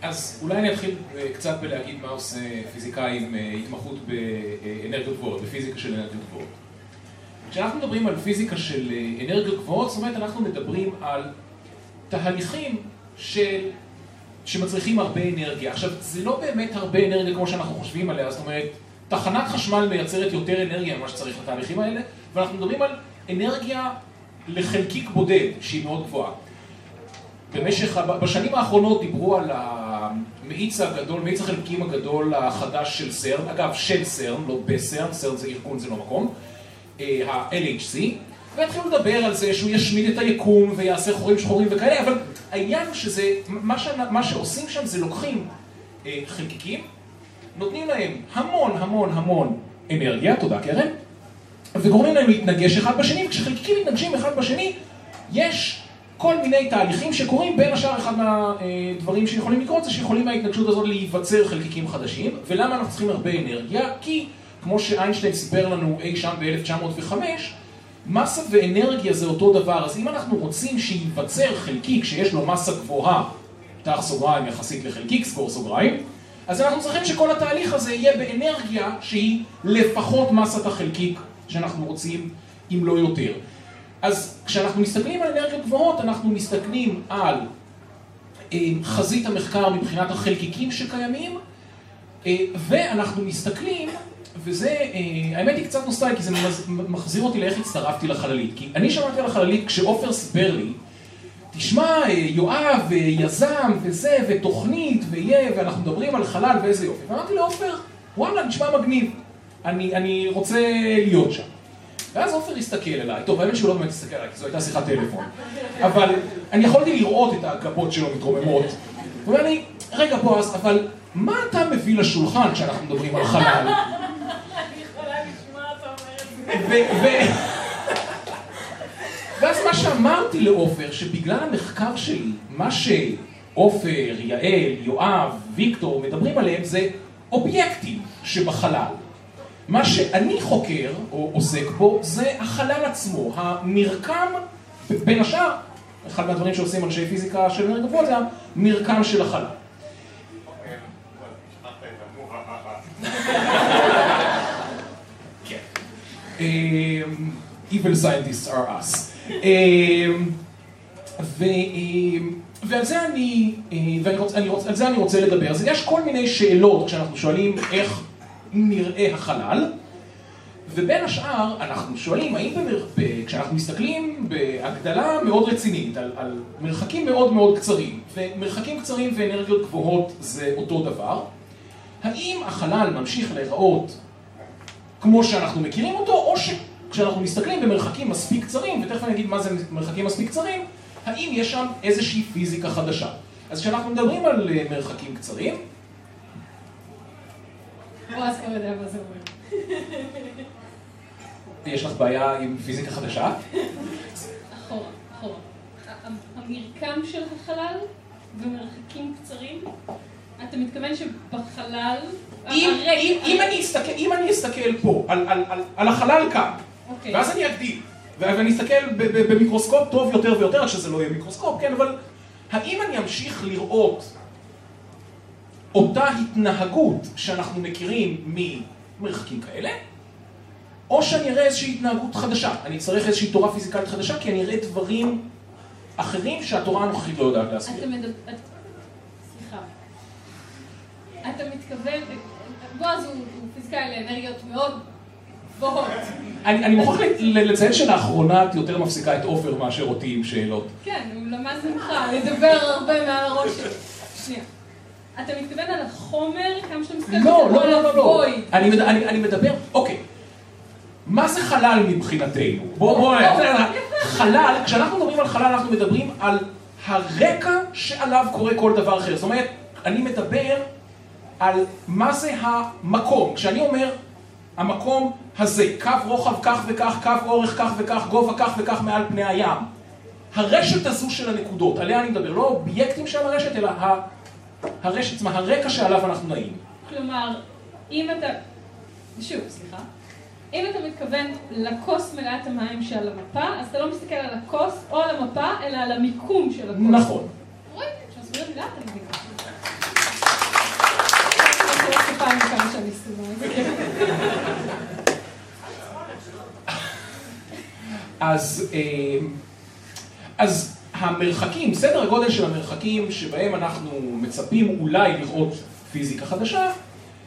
Speaker 4: אז אולי אני אתחיל אה, קצת בלהגיד מה עושה פיזיקאי עם אה, התמחות באנרגיות גבוהות, בפיזיקה של אנרגיות גבוהות. כשאנחנו מדברים על פיזיקה של אה, אנרגיות גבוהות, זאת אומרת אנחנו מדברים על תהליכים של... שמצריכים הרבה אנרגיה. עכשיו, זה לא באמת הרבה אנרגיה כמו שאנחנו חושבים עליה, זאת אומרת, תחנת חשמל מייצרת יותר אנרגיה ממה שצריך לתהליכים האלה, ואנחנו מדברים על אנרגיה לחלקיק בודד, שהיא מאוד גבוהה. במשך, בשנים האחרונות דיברו על המאיץ הגדול, מאיץ החלקיקים הגדול החדש של סרן, אגב של סרן, לא בסרן, סרן זה ארגון, זה לא מקום, אה, ה-LHC, והתחילו לדבר על זה שהוא ישמיד את היקום ויעשה חורים שחורים וכאלה, אבל העניין הוא שזה, מה, ש, מה שעושים שם זה לוקחים אה, חלקיקים, נותנים להם המון המון המון אנרגיה, תודה קרן, וגורמים להם להתנגש אחד בשני, וכשחלקיקים מתנגשים אחד בשני, יש כל מיני תהליכים שקורים, בין השאר אחד מהדברים שיכולים לקרות זה שיכולים מההתנגשות הזאת להיווצר חלקיקים חדשים, ולמה אנחנו צריכים הרבה אנרגיה? כי כמו שאיינשטיין סיפר לנו אי שם ב-1905, מסה ואנרגיה זה אותו דבר, אז אם אנחנו רוצים שייווצר חלקיק שיש לו מסה גבוהה, פתח סוגריים יחסית לחלקיק, סגור סוגריים, אז אנחנו צריכים שכל התהליך הזה יהיה באנרגיה שהיא לפחות מסת החלקיק שאנחנו רוצים, אם לא יותר. אז כשאנחנו מסתכלים על אנרגיות גבוהות, אנחנו מסתכלים על אה, חזית המחקר מבחינת החלקיקים שקיימים, אה, ואנחנו מסתכלים, וזה, אה, האמת היא קצת נוסטלגי, כי זה מחזיר אותי לאיך הצטרפתי לחללית. כי אני שמעתי על החללית כשעופר סיפר לי, תשמע, יואב, יזם, וזה, ותוכנית, ויהיה, ואנחנו מדברים על חלל ואיזה יופי. ואמרתי לעופר, וואלה, נשמע מגניב, אני, אני רוצה להיות שם. ואז עופר הסתכל אליי, טוב, האמת שהוא לא באמת הסתכל אליי, כי זו הייתה שיחת טלפון, אבל אני יכולתי לראות את הגבות שלו מתרוממות. הוא אומר לי, רגע בועז, אבל מה אתה מביא לשולחן כשאנחנו מדברים על חלל?
Speaker 5: אני יכולה לשמוע אתה אומר את זה.
Speaker 4: ו- ו- ואז מה שאמרתי לעופר, שבגלל המחקר שלי, מה שעופר, יעל, יואב, ויקטור מדברים עליהם זה אובייקטים שבחלל. מה שאני חוקר, או עוסק בו, זה החלל עצמו, המרקם, בין השאר, אחד מהדברים שעושים אנשי פיזיקה של אנרגיה גבוהה זה המרקם של החלל. כן. אמ, Evil scientists are us. אמ, אמ, ועל אה, זה אני רוצה לדבר. אז יש כל מיני שאלות כשאנחנו שואלים איך נראה החלל, ובין השאר אנחנו שואלים האם במר... ב... כשאנחנו מסתכלים בהגדלה מאוד רצינית על, על מרחקים מאוד מאוד קצרים, ומרחקים קצרים ואנרגיות גבוהות זה אותו דבר, האם החלל ממשיך להיראות כמו שאנחנו מכירים אותו, או שכשאנחנו מסתכלים במרחקים מספיק קצרים, ותכף אני אגיד מה זה מרחקים מספיק קצרים, האם יש שם איזושהי פיזיקה חדשה. אז כשאנחנו מדברים על אה, מרחקים קצרים,
Speaker 5: בועז כבר יודע מה זה אומר.
Speaker 4: יש לך בעיה עם פיזיקה חדשה?
Speaker 5: אחורה, אחורה. המרקם של החלל ומרחקים קצרים, אתה מתכוון שבחלל...
Speaker 4: אם,
Speaker 5: הרגע-
Speaker 4: אם, אם, אני אסתכל, אם אני אסתכל פה על, על, על, על החלל כאן,
Speaker 5: אוקיי.
Speaker 4: ואז אני אגדיל, ואני אסתכל ב- ב- במיקרוסקופ טוב יותר ויותר, שזה לא יהיה מיקרוסקופ, כן, אבל האם אני אמשיך לראות אותה התנהגות שאנחנו מכירים ממרחקים כאלה, או שאני אראה איזושהי התנהגות חדשה. אני אצטרך איזושהי תורה פיזיקלית חדשה, כי אני אראה דברים אחרים שהתורה הנוכחית לא יודעת להסביר.
Speaker 5: אתה מדבר... סליחה. אתה מתכוון... בועז הוא פיזיקאי לאנרגיות מאוד גבוהות.
Speaker 4: אני אני מוכרח לציין שלאחרונה את יותר מפסיקה את עופר מאשר אותי עם שאלות.
Speaker 5: כן, הוא למד ממך לדבר הרבה מעל הראש שלו. שנייה. אתה מתכוון על החומר, כמה שאתה מסתכל?
Speaker 4: לא, לא, לא, לא, לא.
Speaker 5: אוי.
Speaker 4: אני מד- אני אני מדבר, אוקיי. מה זה חלל מבחינתנו? בוא, בוא, חלל, כשאנחנו מדברים על חלל אנחנו מדברים על הרקע שעליו קורה כל דבר אחר. זאת אומרת, אני מדבר על מה זה המקום. כשאני אומר המקום הזה, קו רוחב כך וכך, קו אורך כך וכך, גובה כך וכך מעל פני הים. הרשת הזו של הנקודות, עליה אני מדבר, לא האובייקטים של הרשת, אלא ה- הרשת, אומרת, הרקע שעליו אנחנו נעים.
Speaker 5: כלומר, אם אתה... שוב, סליחה. אם אתה מתכוון לכוס מלאת המים שעל המפה, אז אתה לא מסתכל על הכוס או על המפה, אלא על המיקום של הכוס.
Speaker 4: נכון.
Speaker 5: רואים, כשמסבירים מילה אתה מבין. אני לא.
Speaker 4: אז, אה, אז המרחקים, סדר הגודל של המרחקים שבהם אנחנו מצפים אולי לראות פיזיקה חדשה,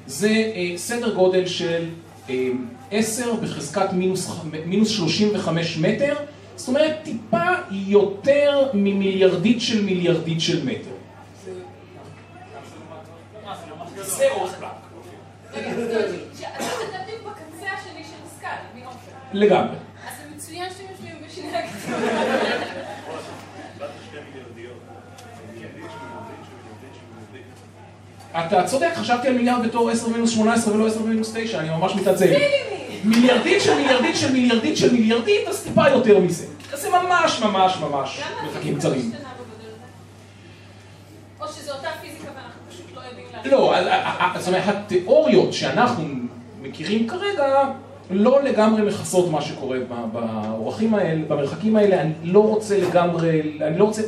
Speaker 4: זה אה, סדר גודל של אה, 10 בחזקת מינוס, מינוס 35 מטר, זאת אומרת טיפה יותר ממיליארדית של מיליארדית של מטר. זה אורך פלאק. לגמרי.
Speaker 5: אז זה מצוין שאתם יושבים בשני הקצות.
Speaker 4: אתה צודק, חשבתי על מיליארד בתור 10 מינוס 18 ולא 10 מינוס 9, אני ממש מתעצל. מיליארדית של מיליארדית של מיליארדית של מיליארדית, אז טיפה יותר מזה. זה ממש ממש ממש מרחקים קצרים.
Speaker 5: או שזו אותה פיזיקה ואנחנו פשוט לא יודעים.
Speaker 4: לא, אז, ה- ה- זאת אומרת, התיאוריות שאנחנו מכירים כרגע לא לגמרי מכסות מה שקורה באורחים האלה, במרחקים האלה, אני לא רוצה לגמרי, אני לא רוצה...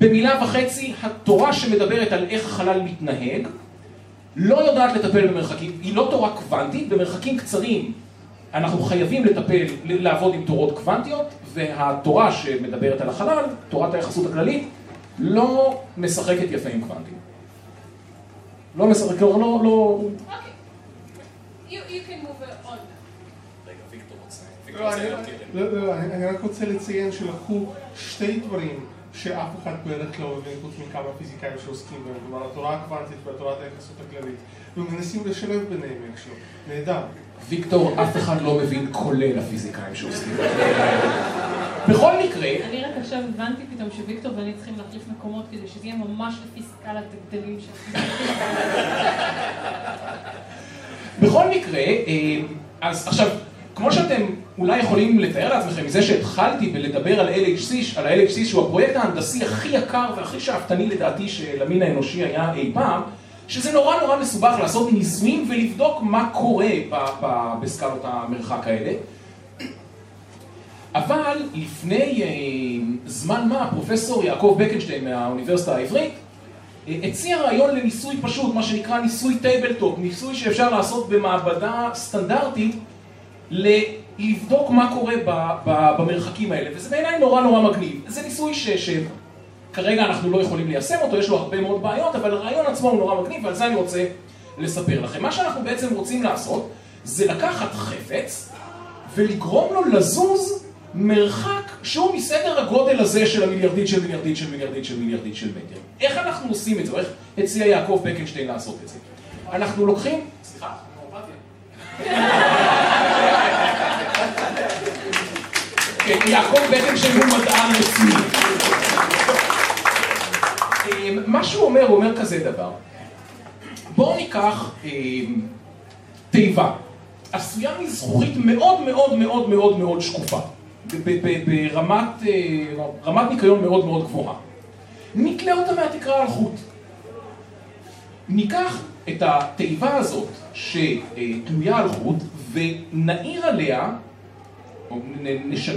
Speaker 4: במילה וחצי, התורה שמדברת על איך החלל מתנהג, לא יודעת לטפל במרחקים, היא לא תורה קוונטית, במרחקים קצרים אנחנו חייבים לטפל, ל- לעבוד עם תורות קוונטיות, והתורה שמדברת על החלל, תורת היחסות הכללית, לא משחקת יפה עם קוונטים. לא משחק, לא, לא, לא...
Speaker 2: לא, לא, אני רק רוצה לציין שלקחו שתי דברים שאף אחד בערך לא מבין חוץ מכמה פיזיקאים שעוסקים בהם, כלומר התורה הקוונטית והתורת היחסות הכללית, ומנסים לשלב ביניהם איכשהו. נהדר.
Speaker 4: ויקטור, אף אחד לא מבין, כולל הפיזיקאים שעוסקים. בכל מקרה,
Speaker 5: אני רק עכשיו הבנתי פתאום שוויקטור ואני צריכים להחליף מקומות כדי שזה יהיה ממש לפי סקלת הגדלים של...
Speaker 4: בכל מקרה, אה, אז עכשיו, כמו שאתם אולי יכולים לתאר לעצמכם מזה שהתחלתי בלדבר על LHC, על ה-LHC שהוא הפרויקט ההנדסי הכי יקר והכי שאפתני לדעתי של המין האנושי היה אי פעם, שזה נורא נורא מסובך לעשות ניסויים ולבדוק מה קורה בסקלות המרחק האלה. אבל לפני אה, זמן מה, פרופסור יעקב בקנשטיין מהאוניברסיטה העברית אה, הציע רעיון לניסוי פשוט, מה שנקרא ניסוי tabletop, ניסוי שאפשר לעשות במעבדה סטנדרטית לבדוק מה קורה במרחקים האלה, וזה בעיניי נורא נורא מגניב. זה ניסוי ש... שכרגע אנחנו לא יכולים ליישם אותו, יש לו הרבה מאוד בעיות, אבל הרעיון עצמו הוא נורא מגניב, ועל זה אני רוצה לספר לכם. מה שאנחנו בעצם רוצים לעשות, זה לקחת חפץ ולגרום לו לזוז מרחק שהוא מסדר הגודל הזה של המיליארדית של מיליארדית של מיליארדית של מיליארדית של מטר. איך אנחנו עושים את זה? או איך הציע יעקב בקנשטיין לעשות את זה? אנחנו לוקחים... סליחה? כן, יעקב בקנשטיין הוא מדען רציני. אה, מה שהוא אומר, הוא אומר כזה דבר. בואו ניקח אה, תיבה, עשויה מזכוכית מאוד מאוד מאוד מאוד מאוד שקופה, ברמת אה, ניקיון מאוד מאוד גבוהה. נתלה אותה מהתקרה על חוט. ניקח את התיבה הזאת שתלויה על חוט ונעיר עליה,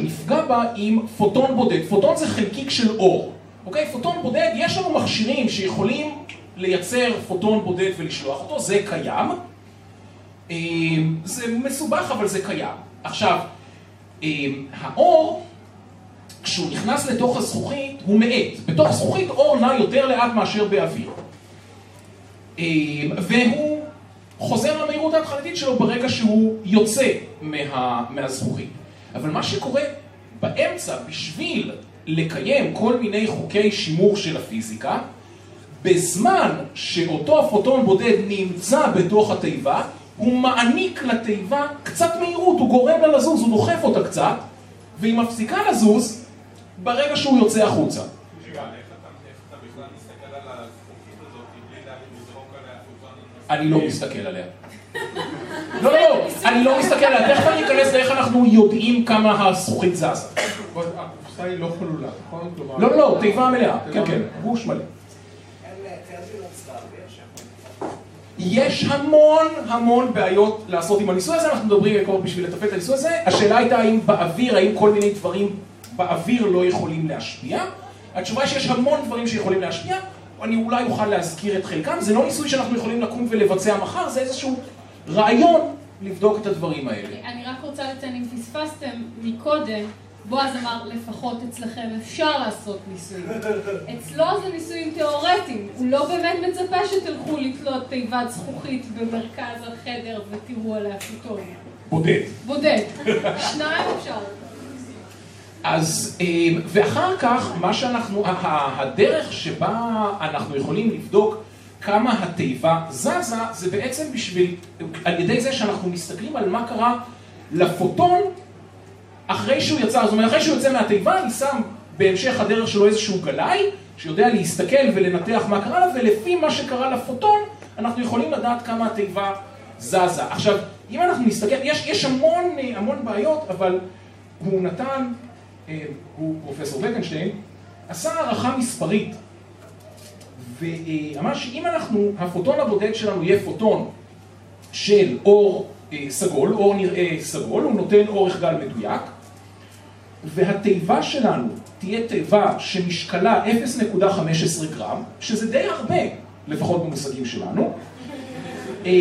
Speaker 4: נפגע בה עם פוטון בודד. פוטון זה חלקיק של אור. אוקיי? פוטון בודד, יש לנו מכשירים שיכולים לייצר פוטון בודד ולשלוח אותו, זה קיים. אה, זה מסובך אבל זה קיים. עכשיו, אה, האור, כשהוא נכנס לתוך הזכוכית, הוא מאט. בתוך זכוכית אור נע יותר לאט מאשר באוויר. אה, והוא חוזר למהירות ההתחלתית שלו ברגע שהוא יוצא מה, מהזכוכית. אבל מה שקורה באמצע, בשביל לקיים כל מיני חוקי שימור של הפיזיקה, בזמן שאותו הפוטון בודד נמצא בתוך התיבה, הוא מעניק לתיבה קצת מהירות, הוא גורם לה לזוז, הוא דוחף אותה קצת, והיא מפסיקה לזוז ברגע שהוא יוצא החוצה. אני לא מסתכל עליה. לא, לא, אני לא מסתכל עליה, תכף אני אכנס לאיך אנחנו יודעים כמה הזכוכית זזה.
Speaker 2: אבל הקופסה היא לא חלולה, נכון?
Speaker 4: לא, לא, לא, תיבה מלאה, כן, כן, גוש מלא. יש המון המון בעיות לעשות עם הניסוי הזה, אנחנו מדברים יקרות בשביל לטפל את הניסוי הזה. השאלה הייתה האם באוויר, האם כל מיני דברים באוויר לא יכולים להשפיע. התשובה היא שיש המון דברים שיכולים להשפיע, אני אולי אוכל להזכיר את חלקם. זה לא ניסוי שאנחנו יכולים לקום ולבצע מחר, זה איזשהו רעיון לבדוק את הדברים האלה.
Speaker 5: אני רק רוצה לציין, אם פספסתם מקודם, בועז אמר, לפחות אצלכם אפשר לעשות ניסויים. אצלו זה ניסויים תיאורטיים, הוא לא באמת מצפה שתלכו לתלות תיבת זכוכית במרכז החדר ותראו עליה פוטון.
Speaker 4: בודד.
Speaker 5: בודד. שניים אפשר.
Speaker 4: אז, אה, ואחר כך, מה שאנחנו, הדרך שבה אנחנו יכולים לבדוק כמה התיבה זזה, זה בעצם בשביל, על ידי זה שאנחנו מסתכלים על מה קרה לפוטון אחרי שהוא יצא, זאת אומרת, אחרי שהוא יוצא מהתיבה, אני שם בהמשך הדרך שלו איזשהו גלאי, שיודע להסתכל ולנתח מה קרה לה, ולפי מה שקרה לפוטון, אנחנו יכולים לדעת כמה התיבה זזה. עכשיו, אם אנחנו נסתכל, יש, יש המון, המון בעיות, אבל הוא נתן, אה, הוא פרופסור בקנשטיין, עשה הערכה מספרית, ואמר שאם אנחנו, הפוטון הבודד שלנו יהיה פוטון של אור אה, סגול, אור נראה סגול, הוא נותן אורך גל מדויק, והתיבה שלנו תהיה תיבה שמשקלה 0.15 גרם, שזה די הרבה, לפחות במושגים שלנו, אה,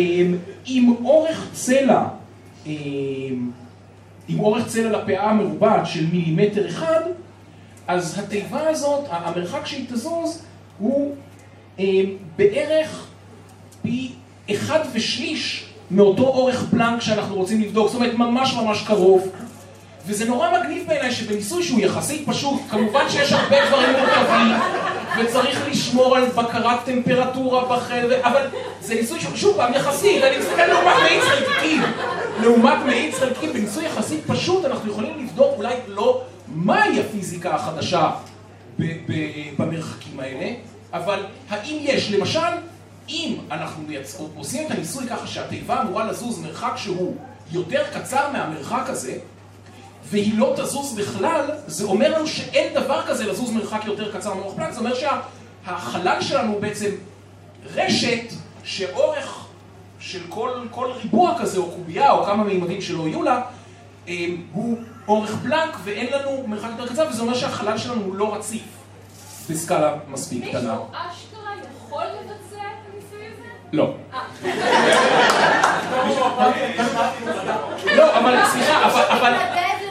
Speaker 4: עם אורך צלע, אה, עם אורך צלע לפאה המרובעת של מילימטר אחד, אז התיבה הזאת, המרחק שהיא תזוז, הוא בערך פי אחד ושליש מאותו אורך פלנק שאנחנו רוצים לבדוק, זאת אומרת ממש ממש קרוב. וזה נורא מגניב בעיניי שבניסוי שהוא יחסית פשוט, כמובן שיש הרבה דברים מורכבים, וצריך לשמור על בקרת טמפרטורה בחדר, אבל זה ניסוי שהוא שוב פעם יחסית, אני מסתכל לעומת מאיץ חלקיקים. לעומת מאיץ חלקיקים, בניסוי יחסית פשוט אנחנו יכולים לבדוק אולי לא מהי הפיזיקה החדשה במרחקים האלה, אבל האם יש, למשל, אם אנחנו מייצ... עושים את הניסוי ככה שהתיבה אמורה לזוז מרחק שהוא יותר קצר מהמרחק הזה, והיא לא תזוז בכלל, זה אומר לנו שאין דבר כזה לזוז מרחק יותר קצר מאורך פלנק, זה אומר שהחלל שלנו בעצם רשת שאורך של כל, כל ריבוע כזה, או קובייה, או כמה מימדים שלא יהיו לה, אה, הוא אורך פלנק ואין לנו מרחק יותר קצר, וזה אומר שהחלל שלנו הוא לא רציף בסקאלה מספיק קטנה.
Speaker 5: מישהו אשכרה יכול לבצע את הניסוי הזה?
Speaker 4: לא. לא, אבל סליחה, אבל,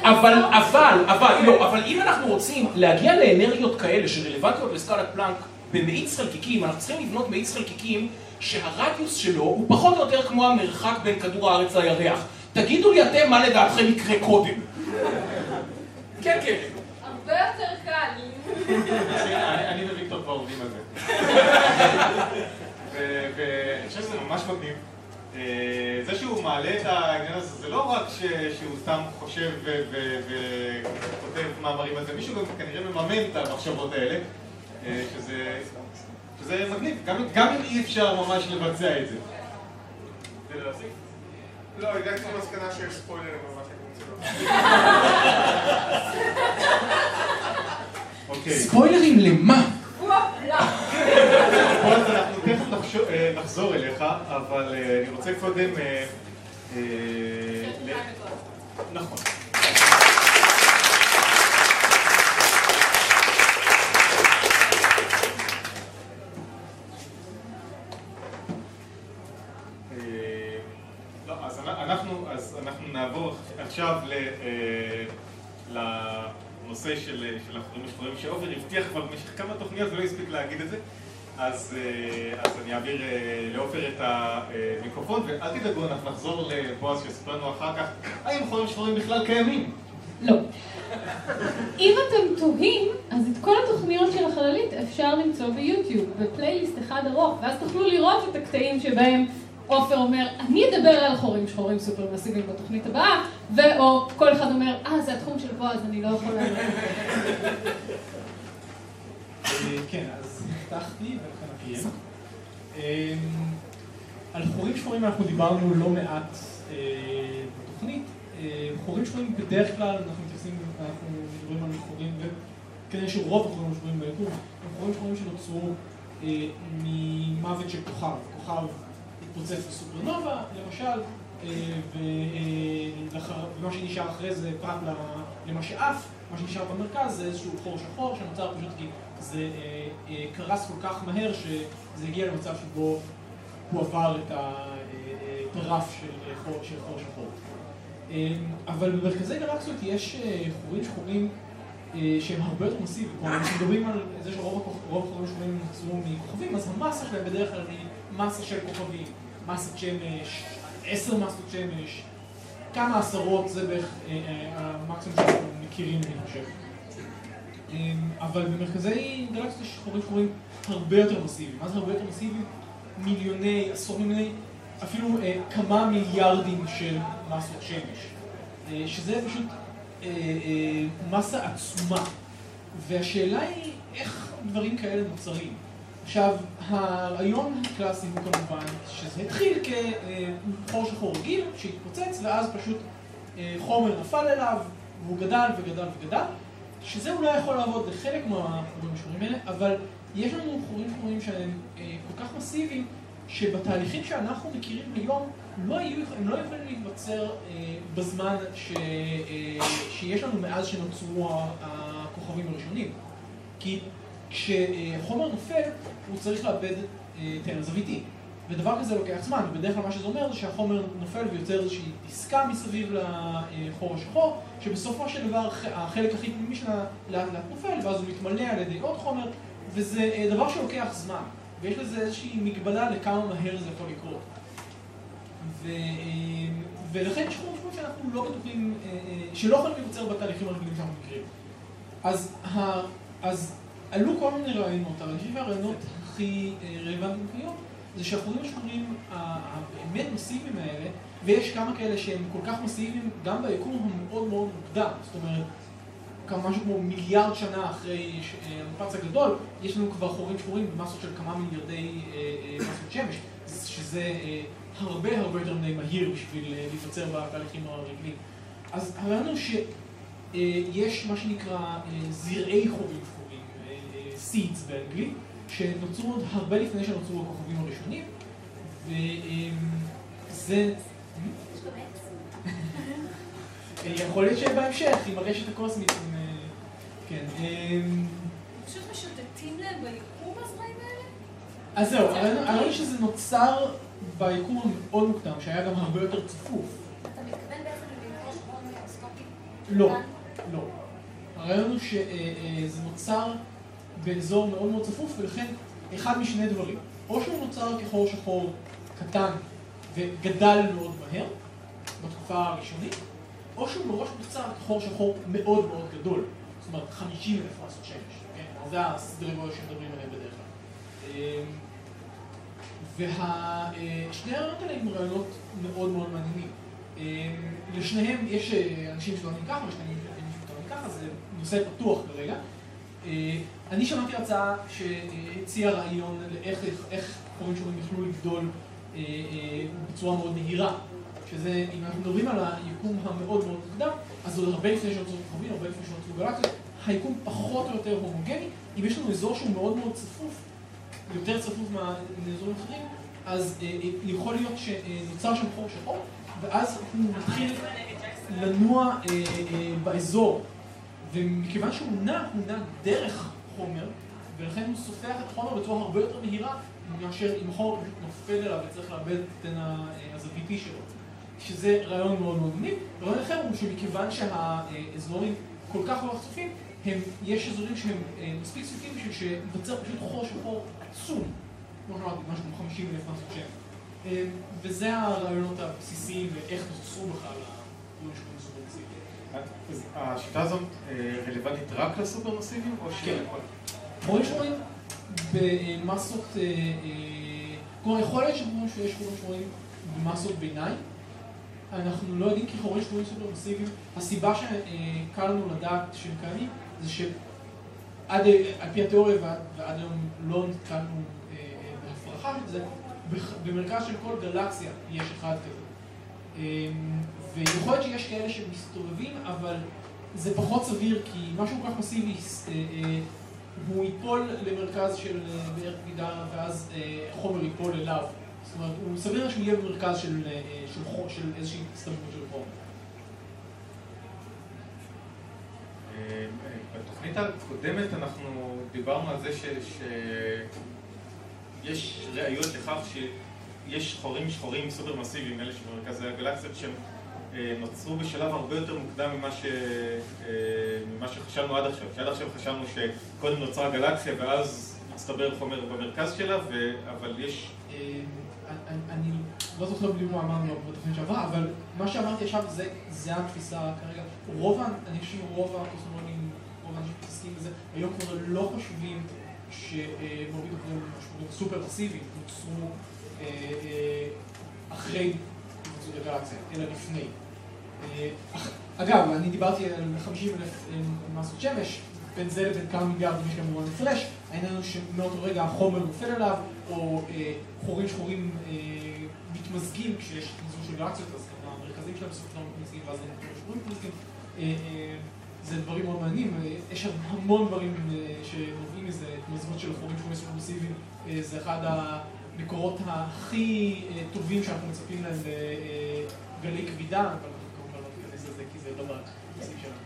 Speaker 4: אבל, אבל, אבל, לא, אבל אם אנחנו רוצים להגיע לאנרגיות כאלה שרלוונטיות לסקלת פלנק במאיץ חלקיקים, אנחנו צריכים לבנות מאיץ חלקיקים שהרדיוס שלו הוא פחות או יותר כמו המרחק בין כדור הארץ לירח. תגידו לי אתם מה לדעתכם יקרה קודם. כן, כן.
Speaker 5: הרבה יותר קל.
Speaker 1: אני וויקטור כבר עובדים על זה. ו- ואני חושב שזה ממש מגניב. אה, זה שהוא מעלה את העניין הזה, זה לא רק ש- שהוא סתם חושב ו- ו- וכותב מאמרים על זה, מישהו גם כנראה מממן את המחשבות האלה, אה, שזה מגניב, גם- אם אי אפשר ממש לבצע את זה.
Speaker 6: לא, הגעתי למסקנה שיש ספוילרים על מה שאני רוצה לומר.
Speaker 1: אוקיי.
Speaker 4: ספוילרים למה?
Speaker 1: בועז, אנחנו תכף נחזור אליך, אבל אה, אני רוצה קודם... אה, אה, נכון. לא, אז אנ- אנחנו, אז אנחנו נעבור עכשיו ל, אה, לנושא של, של החורים השחורים שעופר הבטיח כבר במשך כמה תוכניות ולא הספיק להגיד את זה. אז, אה, אז אני אעביר אה, לעופר את המיקרופון, ואל תדאגו, אנחנו נחזור לבועז שיספר לנו אחר כך האם חורים שחורים בכלל קיימים.
Speaker 5: לא. אם אתם תוהים, אז את כל התוכניות של החללית אפשר למצוא ביוטיוב, בפלייליסט אחד ארוך, ואז תוכלו לראות את הקטעים שבהם עופר אומר, אני אדבר על חורים שחורים סופר מסיביים בתוכנית הבאה, ואו כל אחד אומר, אה, זה התחום של בועז, אני לא יכול לענות.
Speaker 8: אה, כן, אז הבטחתי ולכן אקיים. אה, על חורים שחורים אנחנו דיברנו לא מעט אה, בתוכנית. חורים שחורים בדרך כלל אנחנו מתייחסים, אנחנו מדברים על חורים, וכנראה שרוב החורים השחורים ביקום הם חורים שחורים שנוצרו ממוות של כוכב. כוכב התפוצץ בסופרנובה, למשל, אה, אה, ומה שנשאר אחרי זה, פרט למה שעף, מה שנשאר במרכז זה איזשהו חור שחור שנוצר פשוט כי זה אה, קרס כל כך מהר שזה הגיע למצב שבו הוא עבר את הרף של חור, שחור. אבל במרכזי גלקסיות יש חורים שחורים שהם הרבה יותר מסיביים. כלומר, אנחנו מדברים על זה שרוב החורים שחורים נוצרו מכוכבים, אז המסה שלהם בדרך כלל היא מסה של כוכבים, מסת שמש, עשר מסות שמש, כמה עשרות זה בערך אה, אה, המקסימום שאנחנו מכירים, אני חושב. אה, אבל במרכזי גלקסיות יש חורים שחורים הרבה יותר מסיביים. מה זה הרבה יותר מסיביים? מיליוני, עשרות מיליוני, אפילו אה, כמה מיליארדים של מסות שמש. שזה פשוט מסה עצומה. והשאלה היא איך דברים כאלה נוצרים. עכשיו, הרעיון הקלאסי הוא כמובן שזה התחיל כחור שחור רגיל שהתפוצץ ואז פשוט אה, חומר נפל אליו והוא גדל וגדל וגדל שזה אולי יכול לעבוד לחלק מהחורים השחורים האלה אבל יש לנו חורים שחורים שהם אה, כל כך מסיביים שבתהליכים שאנחנו מכירים היום לא היו, הם לא יכולים להתבצר אה, בזמן ש, שיש לנו מאז שנוצרו הכוכבים הראשונים. כי כשחומר נופל, הוא צריך לאבד אה, תדר זוויתי. ודבר כזה לוקח זמן, ובדרך כלל מה שזה אומר זה שהחומר נופל ויוצר איזושהי דיסקה מסביב לחור השחור, שבסופו של דבר הח- החלק הכי פנימי שלה לאט לאט נופל, ואז הוא מתמלא על ידי עוד חומר, וזה אה, דבר שלוקח זמן, ויש לזה איזושהי מגבלה לכמה מהר זה יכול לקרות. ו, אה, ולכן יש חומר שחור שאנחנו לא בטוחים, שלא יכולים להיווצר בתהליכים הרגילים שאנחנו מכירים. אז, ה, אז עלו כל מיני רעיונות, אבל אני חושב שהרעיונות הכי אה, רלוונטיים כיום זה שהחורים השחורים הבאמת מסיביים האלה, ויש כמה כאלה שהם כל כך מסיביים גם ביקום המאוד מאוד מוקדם, זאת אומרת, כמה משהו כמו מיליארד שנה אחרי אה, המפץ הגדול, יש לנו כבר חורים שחורים במסות של כמה מיליארדי אה, מסות שמש, שזה הרבה הרבה יותר מדי מהיר בשביל להיווצר בתהליכים הרגילים. אז הרעיון הוא שיש מה שנקרא זרעי חורים שחורים, seeds באנגלית, שנוצרו עוד הרבה לפני שנוצרו הכוכבים הראשונים, וזה... יכול להיות שבהמשך, עם הרשת הקוסמית, עם, אה, כן. אמ,
Speaker 9: פשוט משוטטים להם ביקום הזרעים האלה?
Speaker 8: אז זהו, הרעיון הרעיון שזה נוצר ביקום המאוד מוקדם, שהיה גם הרבה יותר צפוף.
Speaker 9: אתה מתכוון בעצם ללמוד חור מיקרוסקופי?
Speaker 8: לא? לא. הרעיון הוא שזה נוצר באזור מאוד מאוד צפוף, ולכן אחד משני דברים. או שהוא נוצר כחור שחור קטן וגדל מאוד מהר, בתקופה הראשונית, או שהוא מראש נוצר כחור שחור מאוד מאוד גדול. זאת אומרת, 50 אלף מסות שמש. כן? זה הסדרי גודל שמדברים עליהם בדרך כלל. ושני הרעיונות האלה הם רעיונות מאוד מאוד מעניינים. אמ, לשניהם יש אה, אנשים שטוענים ככה ושניהם אנשים שטוענים ככה, זה נושא פתוח כרגע. אני שמעתי הרצאה שהציעה רעיון לאיך איך חורים שחורים יכלו לגדול אה, אה, בצורה מאוד מהירה. שזה, אם אנחנו מדברים על היקום המאוד מאוד מוקדם, אז עוד הרבה לפני שנוצרו כוכבים, הרבה לפני שנוצרו גלקסיות, היקום פחות או יותר הומוגני. אם יש לנו אזור שהוא מאוד מאוד צפוף, יותר צפוף מאזורים אחרים, אז אה, יכול להיות שנוצר שם חור שחור, ואז הוא מתחיל לנוע באזור. ומכיוון שהוא נע, הוא נע דרך חומר, ולכן הוא סופח את החומר בצורה הרבה יותר מהירה מאשר אם החומר פשוט נופל אליו וצריך לאבד את התן הזוויתי שלו. שזה רעיון מאוד מאוד מגניב. רעיון אחר הוא שמכיוון שהאזורים כל כך לא צפופים, הם, יש אזורים שהם אה, מספיק צפופים בשביל שייווצר פשוט חור שחור עצום, כמו שאמרתי, משהו כמו 50 אלף מסות שם. אה, וזה הרעיונות הבסיסיים ואיך נוצרו בכלל הדברים
Speaker 1: השיטה הזאת אה, רלוונטית רק לסופרמסיביים או
Speaker 8: כן.
Speaker 1: שהכל?
Speaker 8: חורים שחורים במסות, אה, אה, כלומר יכול להיות שאנחנו אומרים שיש חורים שחורים במסות ביניים, אנחנו לא יודעים כי חורים שחורים סופרמסיביים, הסיבה שקל לנו לדעת שהם קיימים זה שעד על פי התיאוריה ועד, ועד היום לא נתקלנו בהפרחה של זה, במרכז של כל גלקסיה יש אחד כזה. ויכול להיות שיש כאלה שמסתובבים, אבל זה פחות סביר כי משהו כל כך מסיבי, אה, אה, הוא ייפול למרכז של אה, בערך כבידה ואז חומר ייפול אליו. זאת אומרת, הוא סביר שהוא יהיה במרכז של, של, חו- של איזושהי הסתברות של חומר.
Speaker 1: בתוכנית הקודמת אנחנו דיברנו על זה שיש ראיות לכך שיש חורים שחורים סופר מסיביים, אלה שבמרכז הגלקסיות, שהם נוצרו בשלב הרבה יותר מוקדם ממה, ש... אה, ממה שחשבנו עד עכשיו. שעד עכשיו חשבנו שקודם נוצרה גלקסיה ואז הצטבר חומר במרכז שלה, ו... אבל יש...
Speaker 8: אה, אני, לא זוכר בדיוק מה אמרנו בתוכנית שעברה, אבל מה שאמרתי עכשיו זה, זה התפיסה כרגע. רוב, אני חושב שרוב הקוסמולוגים, רוב האנשים שמתעסקים בזה, היום כבר לא חושבים שמרבית החומרים משמעותיים סופר מסיביים נוצרו אה, אה, אחרי התפוצצות אלא לפני. אה, אגב, אני דיברתי על 50 אלף מסות שמש, בין זה לבין כמה מיליארדים יש כמובן הפרש, העניין הוא שמאותו רגע החומר נופל עליו, או אה, חורים שחורים אה, מתמזגים כשיש תמזוג של גלקסיות, אז גם המרכזים שלהם של דבר מתמזגים ואז חורים שחורים מתמזגים. אה, אה, זה דברים מאוד מעניינים, אה, יש המון דברים אה, שנובעים מזה, התמזגות של חורים שחורים אה, זה אחד המקורות הכי אה, טובים שאנחנו מצפים להם לגלי כבידה, אבל אנחנו כמובן לא ניכנס לזה כי זה לא בנושאים שלנו.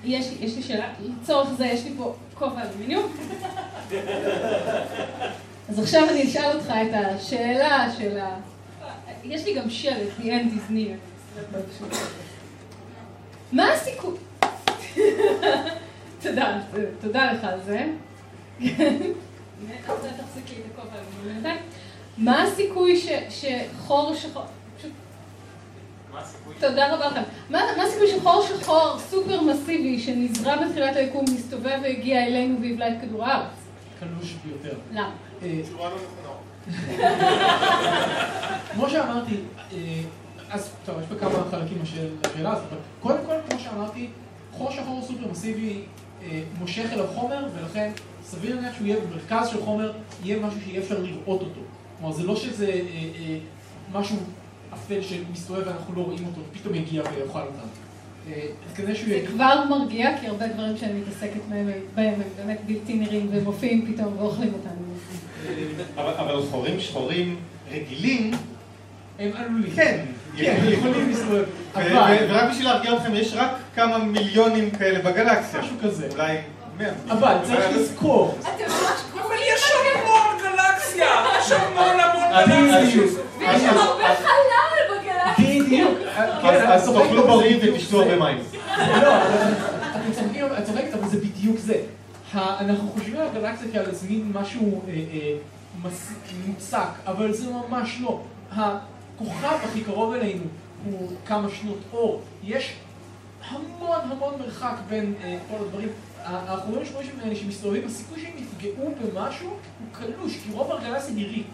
Speaker 5: יש, יש לי שאלה, לצורך זה יש לי פה כובע אלומיניום. אז עכשיו אני אשאל אותך את השאלה של ה... יש לי גם שלט, The End is near. מה הסיכוי? תודה, תודה לך על זה. מה הסיכוי שחור שחור... תודה רבה לכם. מה מה הסיכוי שחור שחור סופר מסיבי שנזרע בתחילת היקום מסתובב והגיע אלינו ויבלע את כדור הארץ?
Speaker 8: קלוש ביותר.
Speaker 5: למה?
Speaker 8: אה,
Speaker 2: תשובה לא נכונה.
Speaker 8: כמו שאמרתי, אה, אז טוב, יש פה כמה חלקים לשאל- לשאלה הזאת, אבל קודם כל, כמו שאמרתי, חור שחור סופר מסיבי אה, מושך אליו חומר, ולכן סביר להניח שהוא יהיה במרכז של חומר, יהיה משהו שיהיה אפשר לראות אותו. כלומר, זה לא שזה אה, אה, משהו אפל שמסתובב ואנחנו לא רואים אותו, ופתאום יגיע ויאכל אותנו. אה, אז כנראה שהוא
Speaker 5: זה
Speaker 8: יגיע.
Speaker 5: כבר מרגיע, כי הרבה דברים שאני מתעסקת בהם הם באמת בלתי נראים ומופיעים פתאום ואוכלים אותנו.
Speaker 1: אבל, אבל חורים שחורים רגילים,
Speaker 8: הם עלולים.
Speaker 1: כן,
Speaker 8: כן, הם יכולים להסתובב.
Speaker 1: ורק בשביל להרגיע אתכם, יש רק כמה מיליונים כאלה בגלקסיה.
Speaker 8: משהו כזה.
Speaker 1: אולי מאה.
Speaker 8: אבל צריך לזכור,
Speaker 9: אתם ממש
Speaker 6: אבל יש המון גלקסיה! יש המון המון גלקסיה!
Speaker 9: ויש הרבה חלל.
Speaker 8: בדיוק.
Speaker 1: אז- אז תאכלו בריא ותשתו הרבה מים.
Speaker 8: לא, אתם צוחקים, את צוחקת, אבל זה בדיוק זה. אנחנו חושבים על הגלקסיה כעל איזה מין משהו אה, אה, מוצק, אבל זה ממש לא. הכוכב הכי קרוב אלינו הוא כמה שנות אור. יש המון המון מרחק בין אה, כל הדברים. החורים השחורים האלה שמסתובבים, הסיכוי שהם יפגעו במשהו הוא קלוש, כי רוב הגלקסיה נראית.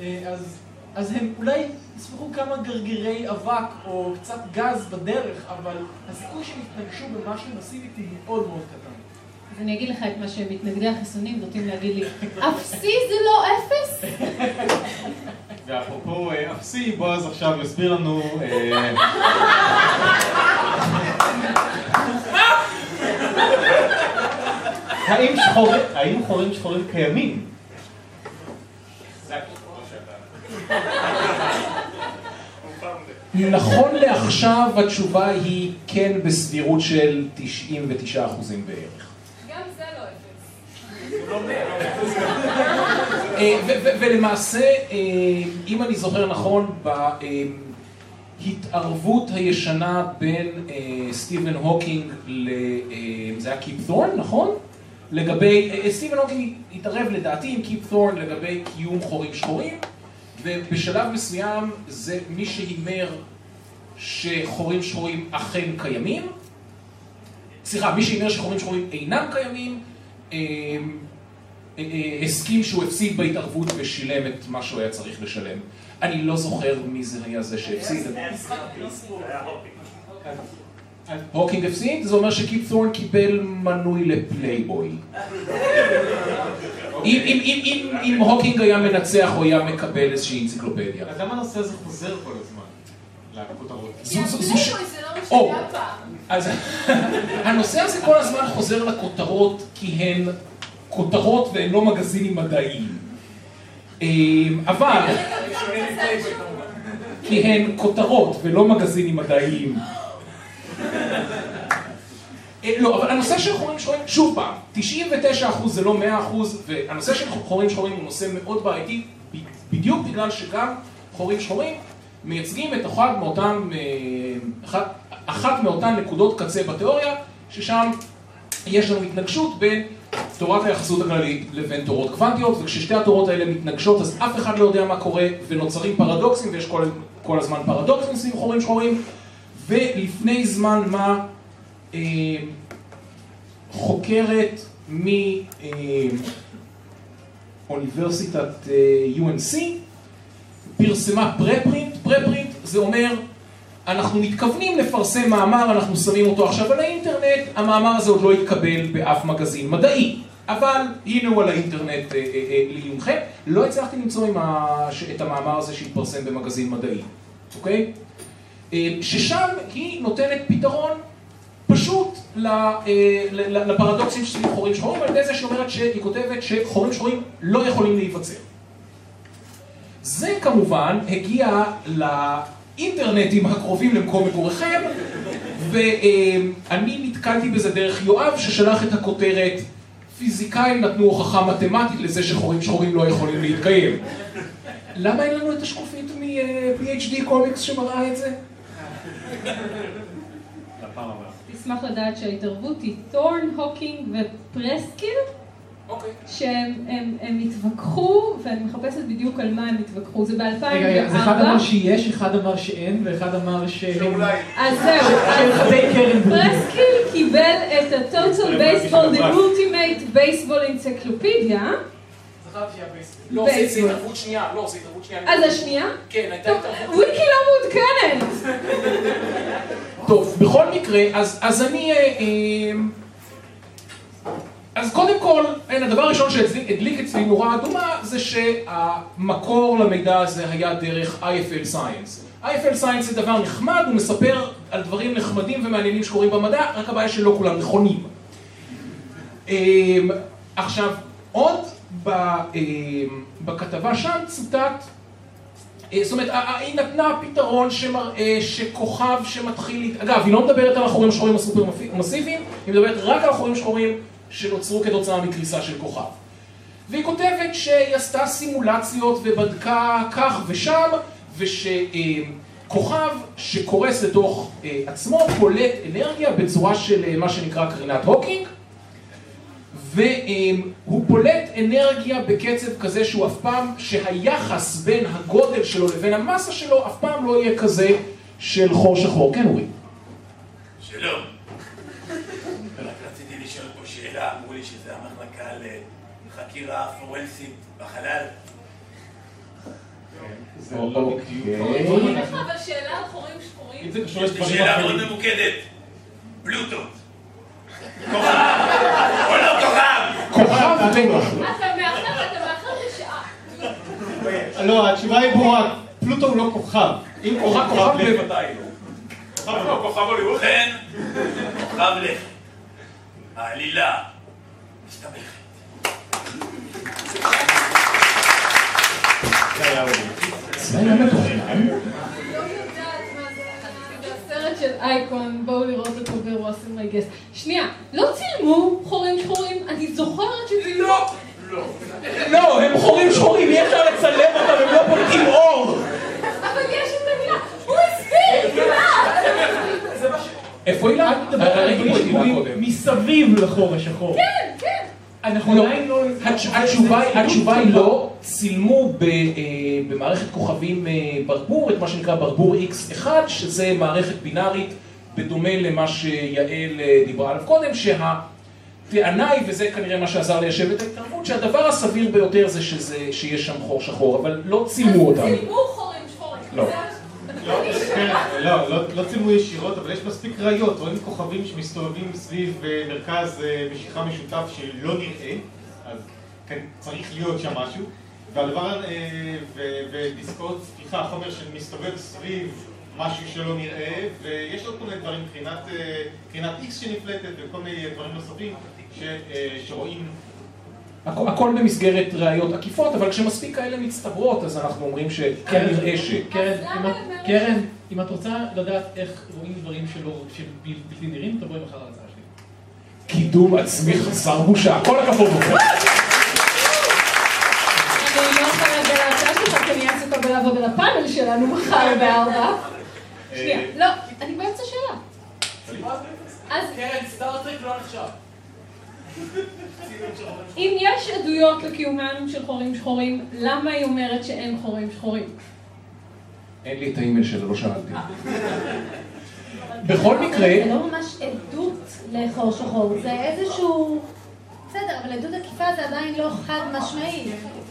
Speaker 8: אה, אז, אז הם אולי יספחו כמה גרגירי אבק או קצת גז בדרך, אבל הסיכוי שהם יתנגשו במשהו מסיבי הוא מאוד מאוד קטן.
Speaker 5: אז אני אגיד לך את מה שמתנגדי החיסונים נוטים להגיד לי, אפסי זה לא אפס?
Speaker 1: ואפרופו אה, אפסי, בועז עכשיו יסביר לנו... אה, האם חורים שחורים קיימים?
Speaker 6: זה הכיוון שאתה...
Speaker 4: נכון לעכשיו התשובה היא כן בסבירות של 99% בערך.
Speaker 9: גם זה לא אפס.
Speaker 4: אה, ולמעשה, אה, אם אני זוכר נכון, בהתערבות הישנה בין אה, סטיבן הוקינג ל... אה, זה היה קיפ תורן, נכון? לגבי, אה, סטיבן הוקינג התערב לדעתי עם קיפ תורן לגבי קיום חורים שחורים, ובשלב מסוים זה מי שהימר שחורים שחורים אכן קיימים, סליחה, מי שהימר שחורים שחורים אינם קיימים, אה, אה, אה, הסכים שהוא הפסיד בהתערבות ושילם את מה שהוא היה צריך לשלם. אני לא זוכר מי זה היה זה שהפסיד. הוקינג הפסיד, זה אומר שקיפ תורן קיבל מנוי לפלייבוי. אם, הוקינג היה מנצח, הוא היה מקבל איזושהי אנציקלופדיה.
Speaker 1: אז למה הנושא הזה חוזר כל הזמן? לכותרות.
Speaker 9: לא.
Speaker 4: אז הנושא הזה כל הזמן חוזר לכותרות כי הן כותרות והן לא מגזינים מדעיים. אמ, אבל, כי הן כותרות ולא מגזינים מדעיים. אה, לא, אבל הנושא של חורים שחורים, שוב פעם, 99% זה לא 100% והנושא של חורים שחורים הוא נושא מאוד בעייתי בדיוק בגלל שגם חורים שחורים מייצגים את אחת מאותן, אה, אחת, אחת מאותן נקודות קצה בתיאוריה, ששם יש לנו התנגשות בין תורת היחסות הכללית לבין תורות קוונטיות, וכששתי התורות האלה מתנגשות אז אף אחד לא יודע מה קורה, ונוצרים פרדוקסים, ויש כל, כל הזמן פרדוקסים סביב חורים שחורים, ולפני זמן מה אה, חוקרת מאוניברסיטת אה, UNC פרסמה פרפרינט, פרפרינט זה אומר אנחנו מתכוונים לפרסם מאמר, אנחנו שמים אותו עכשיו על האינטרנט, המאמר הזה עוד לא התקבל באף מגזין מדעי, אבל הנה הוא על האינטרנט אה, אה, אה, לעיונכם. לא הצלחתי למצוא ה... את המאמר הזה שהתפרסם במגזין מדעי, אוקיי? אה, ששם היא נותנת פתרון פשוט אה, לפרדוקסים סביב חורים שחורים, על ידי זה שהיא אומרת שהיא כותבת שחורים שחורים לא יכולים להיווצר. זה כמובן הגיע לאינטרנטים הקרובים למקום מגוריכם, ואני נתקלתי בזה דרך יואב ששלח את הכותרת פיזיקאים נתנו הוכחה מתמטית לזה שחורים שחורים לא יכולים להתקיים. למה אין לנו את השקופית מ-PhD קומיקס שמראה את זה?
Speaker 1: לפעם הבאה.
Speaker 5: תשמח לדעת שההתערבות היא תורן, הוקינג ופרסקיל,
Speaker 4: אוקיי.
Speaker 5: שהם הם, הם התווכחו, ואני מחפשת בדיוק על מה הם התווכחו, זה ב-2004.
Speaker 8: רגע, אז אחד אמר שיש, אחד אמר שאין, ואחד אמר שהם...
Speaker 6: שאולי.
Speaker 5: אז זהו. פרסקיל קיבל את ה-Total Baseball, the Ultimate Baseball Encyclopedia,
Speaker 8: זכרתי שהיה בייסבול.
Speaker 4: לא, זה התערבות שנייה, לא, זה התערבות שנייה.
Speaker 5: אז השנייה?
Speaker 4: כן, הייתה התערבות.
Speaker 5: וויקי לא מעודכנת.
Speaker 4: טוב, בכל מקרה, אז, אני... אה, אה, אז קודם כל, הדבר הראשון שהדליק אצלי נורה אדומה זה שהמקור למידע הזה היה דרך IFL Science. IFL Science זה דבר נחמד, הוא מספר על דברים נחמדים ומעניינים שקורים במדע, רק הבעיה שלא כולם נכונים. אה, עכשיו, עוד בכתבה שם צוטט אה, זאת אומרת, היא נתנה פתרון שמראה שכוכב שמתחיל, אגב, היא לא מדברת על החורים השחורים הסופר מסיביים, היא מדברת רק על החורים שחורים שנוצרו כתוצאה מקריסה של כוכב. והיא כותבת שהיא עשתה סימולציות ובדקה כך ושם, ושכוכב שקורס לתוך אה, עצמו פולט אנרגיה בצורה של אה, מה שנקרא קרינת הוקינג, והוא פולט אנרגיה בקצב כזה שהוא אף פעם, שהיחס בין הגודל שלו לבין המסה שלו אף פעם לא יהיה כזה של חור שחור. כן, אורי.
Speaker 10: שלום. רק רציתי לשאול פה שאלה, אמרו לי שזה המחלקה לחקירה פורנסית בחלל.
Speaker 1: זה לא בדיוק.
Speaker 9: יש לך אבל שאלה על חורים שחורים?
Speaker 10: יש לי שאלה מאוד. ממוקדת. פלוטו. כוכב. או לא כוכב.
Speaker 4: כוכב בטח.
Speaker 9: אתה מאחר, אתה מאחר בשעה.
Speaker 11: לא, התשובה היא ברורה, פלוטו הוא לא כוכב. אם
Speaker 4: כוכב, כוכב לא.
Speaker 6: כוכב לא, כוכב הוליווד.
Speaker 10: ובכן, כוכב לך. העלילה מסתבכת.
Speaker 5: הסרט של אייקון, בואו לראות אותו בוואסים מי גס. שנייה, לא צילמו חורים שחורים, אני זוכרת שצילמו.
Speaker 4: לא, לא, הם חורים שחורים, אי אפשר לצלם אותם, הם לא פולטים אור.
Speaker 9: אבל יש את המילה. הוא הסביר.
Speaker 4: איפה הילה?
Speaker 8: על
Speaker 4: את קודם.
Speaker 8: מסביב לחור השחור.
Speaker 9: כן, כן.
Speaker 8: אנחנו
Speaker 4: לא.
Speaker 8: עדיין לא...
Speaker 4: התשובה היא- לא, צילמו ב- אה, במערכת כוכבים אה, ברבור את מה שנקרא ברבור X1, שזה מערכת בינארית בדומה למה שיעל אה, דיברה עליו קודם, שהטענה היא, וזה כנראה מה שעזר ליישב את ההתערבות, שהדבר הסביר ביותר זה שזה- שיש שם חור שחור, אבל לא צילמו אותם.
Speaker 9: צילמו חורים שחורים.
Speaker 4: לא.
Speaker 1: לא, כן, לא, לא, לא צילמו ישירות, אבל יש מספיק ראיות, רואים כוכבים שמסתובבים סביב אה, מרכז אה, משיכה משותף שלא נראה, אז כן, צריך להיות שם משהו, והדבר, אה, ו- ודיסקות, סליחה, חומר שמסתובב סביב משהו שלא נראה, ויש עוד כל מיני דברים, קרינת, X שנפלטת וכל מיני דברים נוספים ש, שרואים.
Speaker 4: הכ- הכל במסגרת ראיות עקיפות, אבל כשמספיק כאלה מצטברות, אז אנחנו אומרים שכנראה ש...
Speaker 5: כן,
Speaker 9: אז למה למרד-
Speaker 8: קרן, אם את רוצה לדעת איך רואים דברים שלא, שהם בל- בלתי נראים, תבואי מחר להרצאה שלי.
Speaker 4: קידום עצמי חסר בושה. כל הכבוד
Speaker 5: לא יכולה להגיע להרצאה שלך, כי אני עסוקה בלעבוד על הפאנל שלנו מחר בארבע. שנייה, לא, אני באמצע שאלה. אז
Speaker 8: קרן, סטארטרק לא נחשב.
Speaker 5: אם יש עדויות לקיומם של חורים שחורים, למה היא אומרת שאין חורים שחורים?
Speaker 4: אין לי את האימייל שלו, לא שאלתי. בכל מקרה,
Speaker 3: זה לא ממש עדות לחור שחור, זה איזשהו... בסדר, אבל עדות עקיפה זה עדיין לא חד משמעי.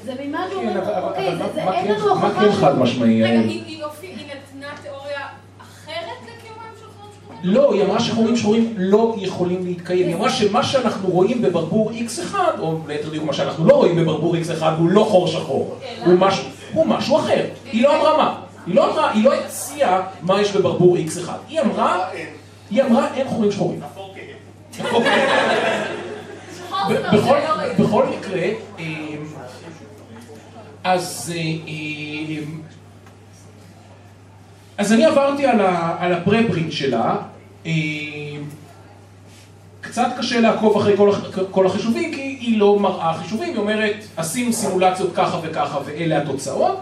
Speaker 3: זה מין משהו,
Speaker 4: כן, אבל-
Speaker 3: אוקיי, זה-
Speaker 4: מה- מה
Speaker 3: אין
Speaker 4: כן-
Speaker 3: לנו
Speaker 4: מה
Speaker 3: הוכחה
Speaker 4: כן
Speaker 3: ש-
Speaker 4: חד משמעי?
Speaker 9: רגע, היא נתנה תיאוריה אחרת לקיומם של חורים שחורים?
Speaker 4: לא, היא אמרה שחורים שחורים לא יכולים להתקיים. היא אמרה שמה שאנחנו רואים בברבור X1, או ליתר דיוק מה שאנחנו לא רואים בברבור X1, הוא לא חור שחור. הוא משהו- הוא משהו אחר. היא לא אמרה מה. היא לא אמרה, היא לא הציעה מה יש בברבור X1. היא אמרה, היא אמרה אין חורים שחורים. בכל,
Speaker 9: לא.
Speaker 4: בכל מקרה, אמ, אז, אמ, אז אני עברתי על, הפרפרינט שלה, אמ, קצת קשה לעקוב אחרי כל החישובים, כי היא לא מראה חישובים, היא אומרת, עשינו סימולציות ככה וככה ואלה התוצאות.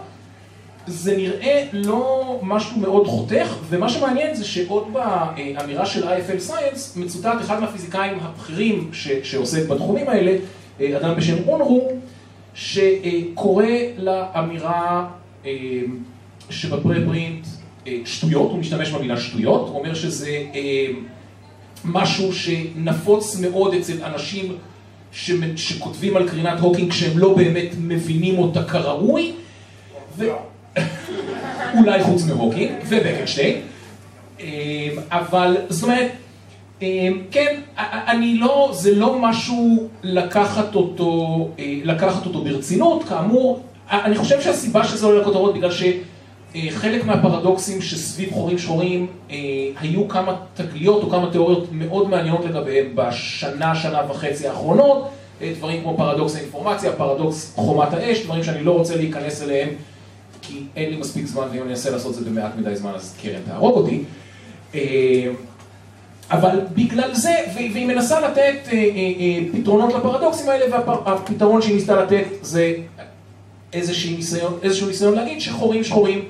Speaker 4: זה נראה לא משהו מאוד חותך, ומה שמעניין זה שעוד באמירה של IFL Science מצוטט אחד מהפיזיקאים הבכירים שעוסק בתחומים האלה, אה, אדם בשם אונרו, שקורא לאמירה אה, שב preprint אה, שטויות, הוא משתמש במילה שטויות, הוא אומר שזה משהו שנפוץ מאוד אצל אנשים שכותבים על קרינת הוקינג כשהם לא באמת מבינים אותה כראוי, ו... אולי חוץ מהוקינג ובקנשטיין, אמ, אבל זאת אומרת, אמ, כן, אני לא, זה לא משהו לקחת אותו, אה, לקחת אותו ברצינות, כאמור, אני חושב שהסיבה שזה עולה לכותרות בגלל שחלק מהפרדוקסים שסביב חורים שחורים, אה, היו כמה תגליות או כמה תיאוריות מאוד מעניינות לגביהם בשנה, שנה וחצי האחרונות, אה, דברים כמו פרדוקס האינפורמציה, פרדוקס חומת האש, דברים שאני לא רוצה להיכנס אליהם כי אין לי מספיק זמן, ואם אני אנסה לעשות את זה במעט מדי זמן, אז קרן תהרוג אותי. אה, אבל בגלל זה, והיא מנסה לתת אה, אה, פתרונות לפרדוקסים האלה, והפתרון שהיא ניסתה לתת זה איזשהו ניסיון, איזשהו ניסיון להגיד שחורים שחורים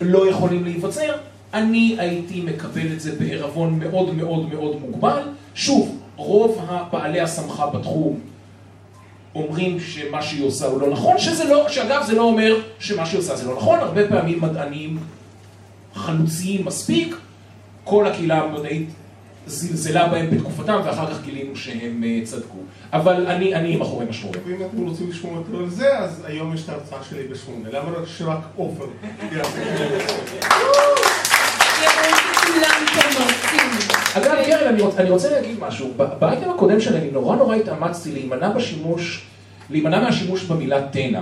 Speaker 4: לא יכולים להיווצר. אני הייתי מקבל את זה בעירבון מאוד מאוד מאוד מוגבל. שוב, רוב בעלי הסמכה בתחום אומרים שמה שהיא עושה הוא לא נכון, שזה לא, שאגב זה לא אומר שמה שהיא עושה זה לא נכון, הרבה פעמים מדענים חלוציים מספיק, כל הקהילה המדעית זלזלה בהם בתקופתם ואחר כך גילינו שהם אה, צדקו. אבל אני, אני עם החורים השחורים.
Speaker 2: ואם אתם רוצים לשמוע יותר על זה, אז היום יש את ההרצאה שלי בשמונה. למה רק שרק עופר
Speaker 5: פה מרצים.
Speaker 4: אגב, קרן, אני רוצ- אני רוצה להגיד משהו. באייטם הקודם שלי אני נורא נורא התאמצתי להימנע בשימוש, להימנע מהשימוש במילה תנע.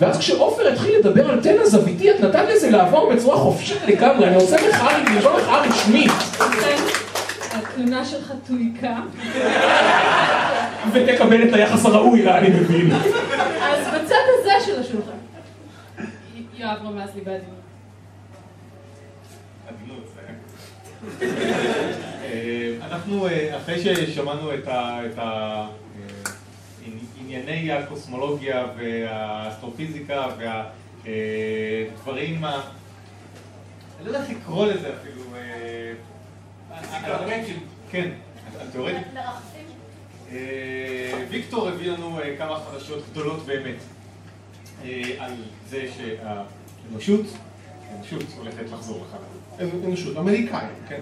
Speaker 4: ואז כשעופר התחיל לדבר על תנע זוויתי, את נתת לזה לעבור בצורה חופשית לגמרי. אני רוצה מחאה, לרשום מחאה רשמית.
Speaker 5: התלונה שלך תויקה.
Speaker 4: ותקבל את היחס הראוי לה, אני מבין.
Speaker 5: אז בצד הזה של השולחן. יואב רמז לי בעדינות.
Speaker 1: עדינות, זה- אנחנו, אה, אחרי ששמענו את אה, ענייני הקוסמולוגיה והאסטרופיזיקה והדברים ה... אני לא יודע איך לקרוא לזה אפילו. אה. כן. אה, ויקטור הביא לנו אה, כמה חדשות גדולות באמת אה, על זה שהאנושות, האנושות הולכת לחזור לחלל.
Speaker 2: אנושות, אמריקאים, כן.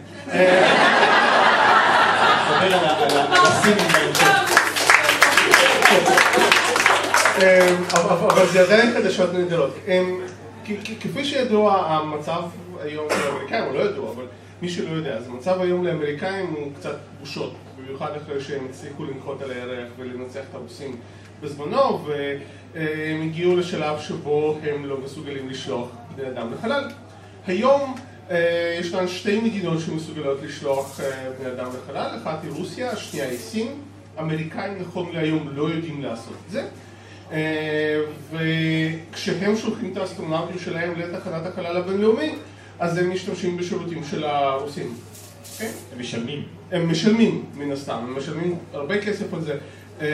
Speaker 1: נדבר על הסינים.
Speaker 2: אמ, אבל זה עדיין חדשות נהדרות. אמ, כ- כ- כפי שידוע, המצב היום לאמריקאים, הוא לא ידוע, אבל מי שלא יודע, אז המצב היום לאמריקאים הוא קצת בושות, במיוחד אחרי שהם הצליחו לנחות על הירח ולנצח את הרוסים בזמנו, והם הגיעו לשלב שבו הם לא מסוגלים לשלוח בני אדם לחלל. היום אה, ישנן שתי מדינות שמסוגלות לשלוח אה, בני אדם לחלל, אחת היא רוסיה, השנייה היא סין. אמריקאים נכון להיום לא יודעים לעשות את זה. אה, וכשהם שולחים את האסטרונאוטים שלהם לתחנת החלל הבינלאומי, אז הם משתמשים בשירותים של הרוסים. אוקיי?
Speaker 1: הם משלמים.
Speaker 2: הם משלמים, מן הסתם, הם משלמים הרבה כסף על זה. אה,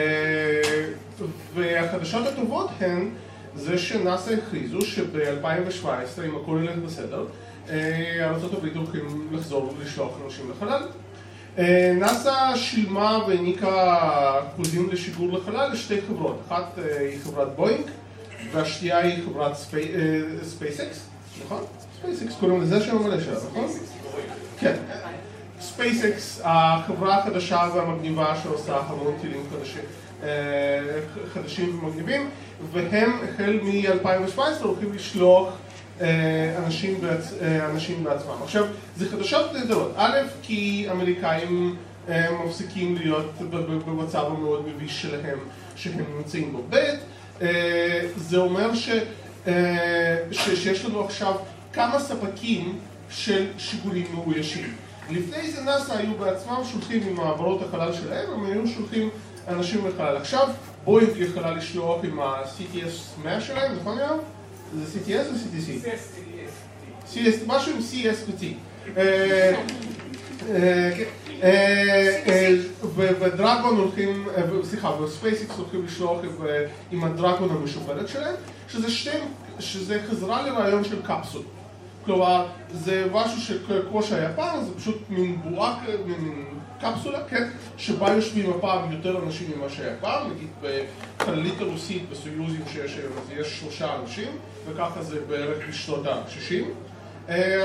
Speaker 2: והחדשות הטובות הן זה שנאס"א הכריזו שב-2017, אם הכל ילך בסדר, אה, ארה"ב הולכים לחזור ולשלוח אנשים לחלל. אה, נאס"א שילמה והעניקה חוזים לשיגור לחלל לשתי חברות, אחת אה, היא חברת בואינג והשנייה היא חברת SpaceX, נכון? SpaceX קוראים לזה שם המלא שלה, נכון? כן. SpaceX, החברה החדשה והמגניבה שעושה המון טילים חדשים, חדשים ומגניבים, והם החל מ-2017 הולכים לשלוח אה, אנשים, בעצ... אה, אנשים בעצמם. עכשיו, זה חדשות נהדרות. א', כי אמריקאים אה, מפסיקים להיות במצב המאוד מביש שלהם שהם נמצאים בו. ב', אה, זה אומר ש... אה, ש... שיש לנו עכשיו כמה ספקים של שיגורים מאוישים. לפני זה נאס"א היו בעצמם שולחים עם מעברות החלל שלהם, הם היו שולחים אנשים לחלל. עכשיו בואינג יכולה לשלוח עם ה-CTS 100 שלהם, נכון יואב? זה CTS או CTC? CS, משהו עם CS ו-T. אה, אה. אה, אה, ו- ו Dragon הולכים, סליחה, ו SpaceX הולכים לשלוח עם, ה Dragon המשופרת שלהם, שזה שתי, שזה חזרה לרעיון של capsule. כלומר, זה משהו שכמו שהיה פעם, זה פשוט מין בועה, מין קפסולה, כן, שבה יושבים הפעם יותר אנשים ממה שהיה פעם, נגיד בחללית הרוסית בסויוזים שיש היום, אז יש שלושה אנשים, וככה זה בערך בשנות ה-60.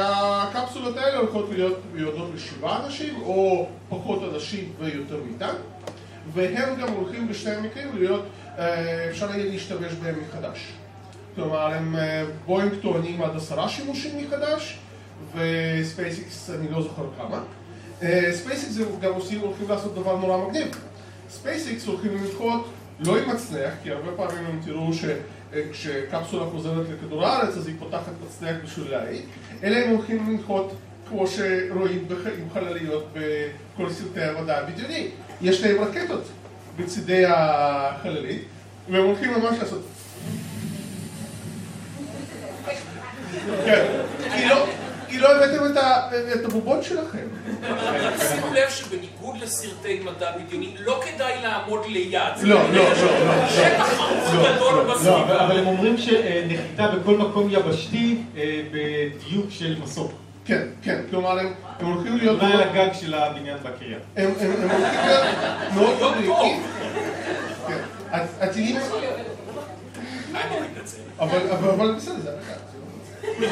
Speaker 2: הקפסולות האלה הולכות להיות מיועדות לשבעה אנשים, או פחות אנשים ויותר מטען, והם גם הולכים בשני המקרים להיות, אה, אפשר יהיה להשתמש בהם מחדש. כלומר, הם אה, בואינג טוענים עד עשרה שימושים מחדש, ו SpaceX אני לא זוכר כמה. אה, SpaceX גם עושים, הולכים לעשות דבר נורא מגניב. SpaceX הולכים לנחות לא עם מצנח, כי הרבה פעמים אם תראו שכשקפסולה חוזרת לכדור הארץ אז היא פותחת מצנח בשביל להאט, אלא הם הולכים לנחות כמו שרואים עם חלליות בכל סרטי המדע הבדיוני. יש להם רקטות בצידי החללית, והם הולכים ממש לעשות כן, כי לא- כי לא הבאתם את הבובות שלכם.
Speaker 4: שימו לב שבניגוד לסרטי מדע בדיוני, לא כדאי לעמוד ליד.
Speaker 2: לא, לא, לא, לא.
Speaker 4: שטח חוץ גדול
Speaker 1: לא, אבל
Speaker 4: בסביבה.
Speaker 1: אבל הם אומרים שנחיתה בכל מקום יבשתי אה, בדיוק של מסוק.
Speaker 2: כן, כן, כלומר הם הולכים להיות...
Speaker 1: אולי על הגג של הבניין בקריה.
Speaker 2: הם הולכים להיות מאוד מדויקים. כן, הט- הטילים...
Speaker 4: אני מתנצל.
Speaker 2: אבל אבל- אבל בסדר, זה. זהו.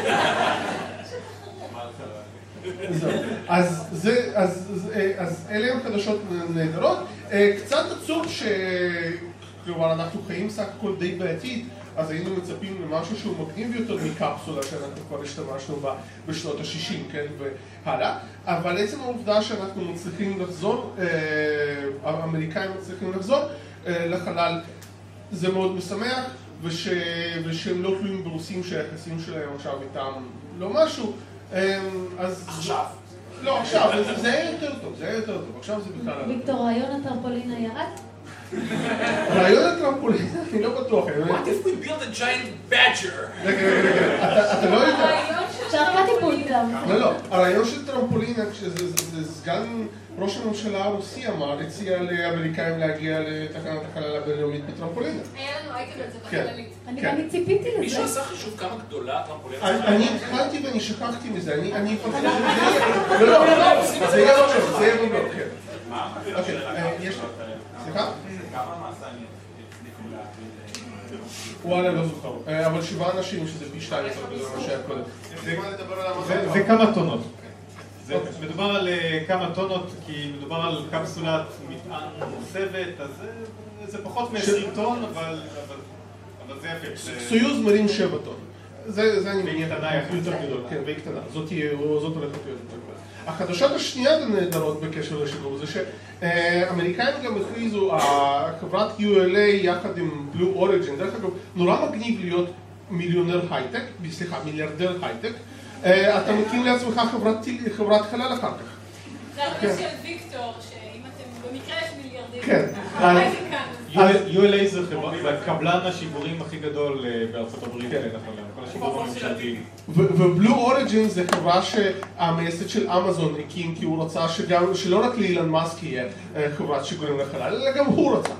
Speaker 2: אה, אז אלה הם חדשות נהדרות. אה, קצת עצוב ש... כלומר, אנחנו חיים סך הכל די בעתיד, אז היינו מצפים למשהו שהוא מגניב יותר מקפסולה שאנחנו כבר השתמשנו בה בשנות ה-60, כן, והלאה. אבל עצם העובדה שאנחנו מצליחים לחזור, אה, האמריקאים מצליחים לחזור לחלל, זה מאוד משמח, וש... ושהם לא תלויים ברוסים שהיחסים שלהם עכשיו איתם לא משהו, אז...
Speaker 4: עכשיו.
Speaker 2: לא, עכשיו, זה- זה היה יותר טוב, זה היה יותר טוב, עכשיו זה בכלל... לא.
Speaker 3: ויקטור, רעיון הטרמפולינה ירד?
Speaker 2: רעיון הטרמפולין, אני לא בטוח.
Speaker 4: What if we build a giant badger?
Speaker 2: רגע, רגע, רגע, אתה- אתה לא יודע...
Speaker 3: אפשר גם.
Speaker 2: לא, לא, הרעיון של טרמפולינה, זה סגן ראש הממשלה הרוסי אמר, הציע לאמריקאים להגיע לתחנת החלל הבינלאומית בטרמפולינה.
Speaker 9: היה לנו אייטם על זה
Speaker 2: כן.
Speaker 9: בחללית.
Speaker 3: אני
Speaker 2: כן.
Speaker 3: ציפיתי
Speaker 4: מישהו
Speaker 3: לזה.
Speaker 4: עשה חישוב כמה גדולה הטרמפולינה
Speaker 2: אני? התחלתי ואני שכחתי מזה, אני זה, לא, לא, לא, זה יהיה בבלוג, זה יהיה בבלוג, כן. אוקיי, אה, יש... סליחה?
Speaker 6: כמה להפעיל?
Speaker 2: וואלה, לא זוכר. אה, אבל שבעה אנשים, שזה פי שתיים יותר גדול ממה שהיה קודם. יש לי מה לדבר על
Speaker 1: ו-
Speaker 2: המזון?
Speaker 1: וכמה טונות. זה מדובר על אה, כמה טונות, כי מדובר על קפסולת מטען מוסבת, אז זה- זה פחות מ-20 טון, אבל אבל- אבל זה יפה. זה-
Speaker 2: סויוז מרים שבע טון. זה, זה אני
Speaker 1: והיא
Speaker 2: מניח
Speaker 1: קטנה יחסית.
Speaker 2: יותר גדול, כן, והיא קטנה. זאת תהיה, זאת הולכת להיות יותר גדולה. החדשות השנייה הנהדרות בקשר לשידור זה שאמריקאים גם הכריזו, חברת ULA יחד עם בלו אוריג'ין, דרך אגב, נורא מגניב להיות מיליונר הייטק, סליחה, מיליארדר הייטק, אה, אתה מקים לעצמך חברת חלל אחר כך.
Speaker 9: זה
Speaker 2: כן.
Speaker 9: הרבה של ויקטור, שאם אתם במקרה יש מיליארדים.
Speaker 2: כן.
Speaker 1: ULA זה חברה- זה קבלן השיגורים הכי גדול אה, בארצות הברית, נכון להיום, כל השיגורים הממשלתיים.
Speaker 2: ובלו אוריג'ין זה חברה שהמייסד של אמזון הקים כי הוא רצה שגם, שלא רק לאילן מאסק יהיה אה, חברת שיגורים לחלל, אלא גם הוא רצה.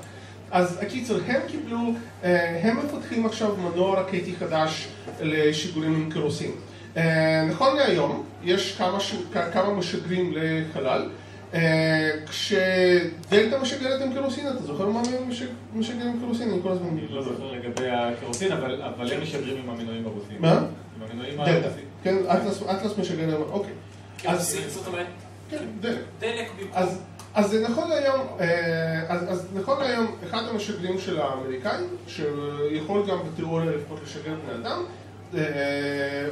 Speaker 2: אז הקיצר, הם קיבלו, אה, הם מפתחים עכשיו מנוע רקטי חדש לשיגורים עם קרוסין. אה, נכון להיום, יש כמה, משגרים לחלל, כשדלתא משגרת עם קרוסין, אתה זוכר מה משג- משגר עם קרוסין? אני כל הזמן...
Speaker 1: אני לא זוכר לגבי הקרוסין, אבל הם משגרים עם המנועים הרוסים.
Speaker 2: מה?
Speaker 1: עם המנועים
Speaker 2: דלתא.
Speaker 1: הרוסים.
Speaker 2: כן, אטלס, אטלס משגר עם... אוקיי. אז...
Speaker 4: זאת אומרת,
Speaker 2: כן, דלק.
Speaker 4: דלק במקום...
Speaker 2: אז, אז זה נכון להיום, אה, אז, אז נכון להיום, אחד המשגרים של האמריקאים, שיכול גם בתיאוריה לפחות לשגר בני אדם, אה,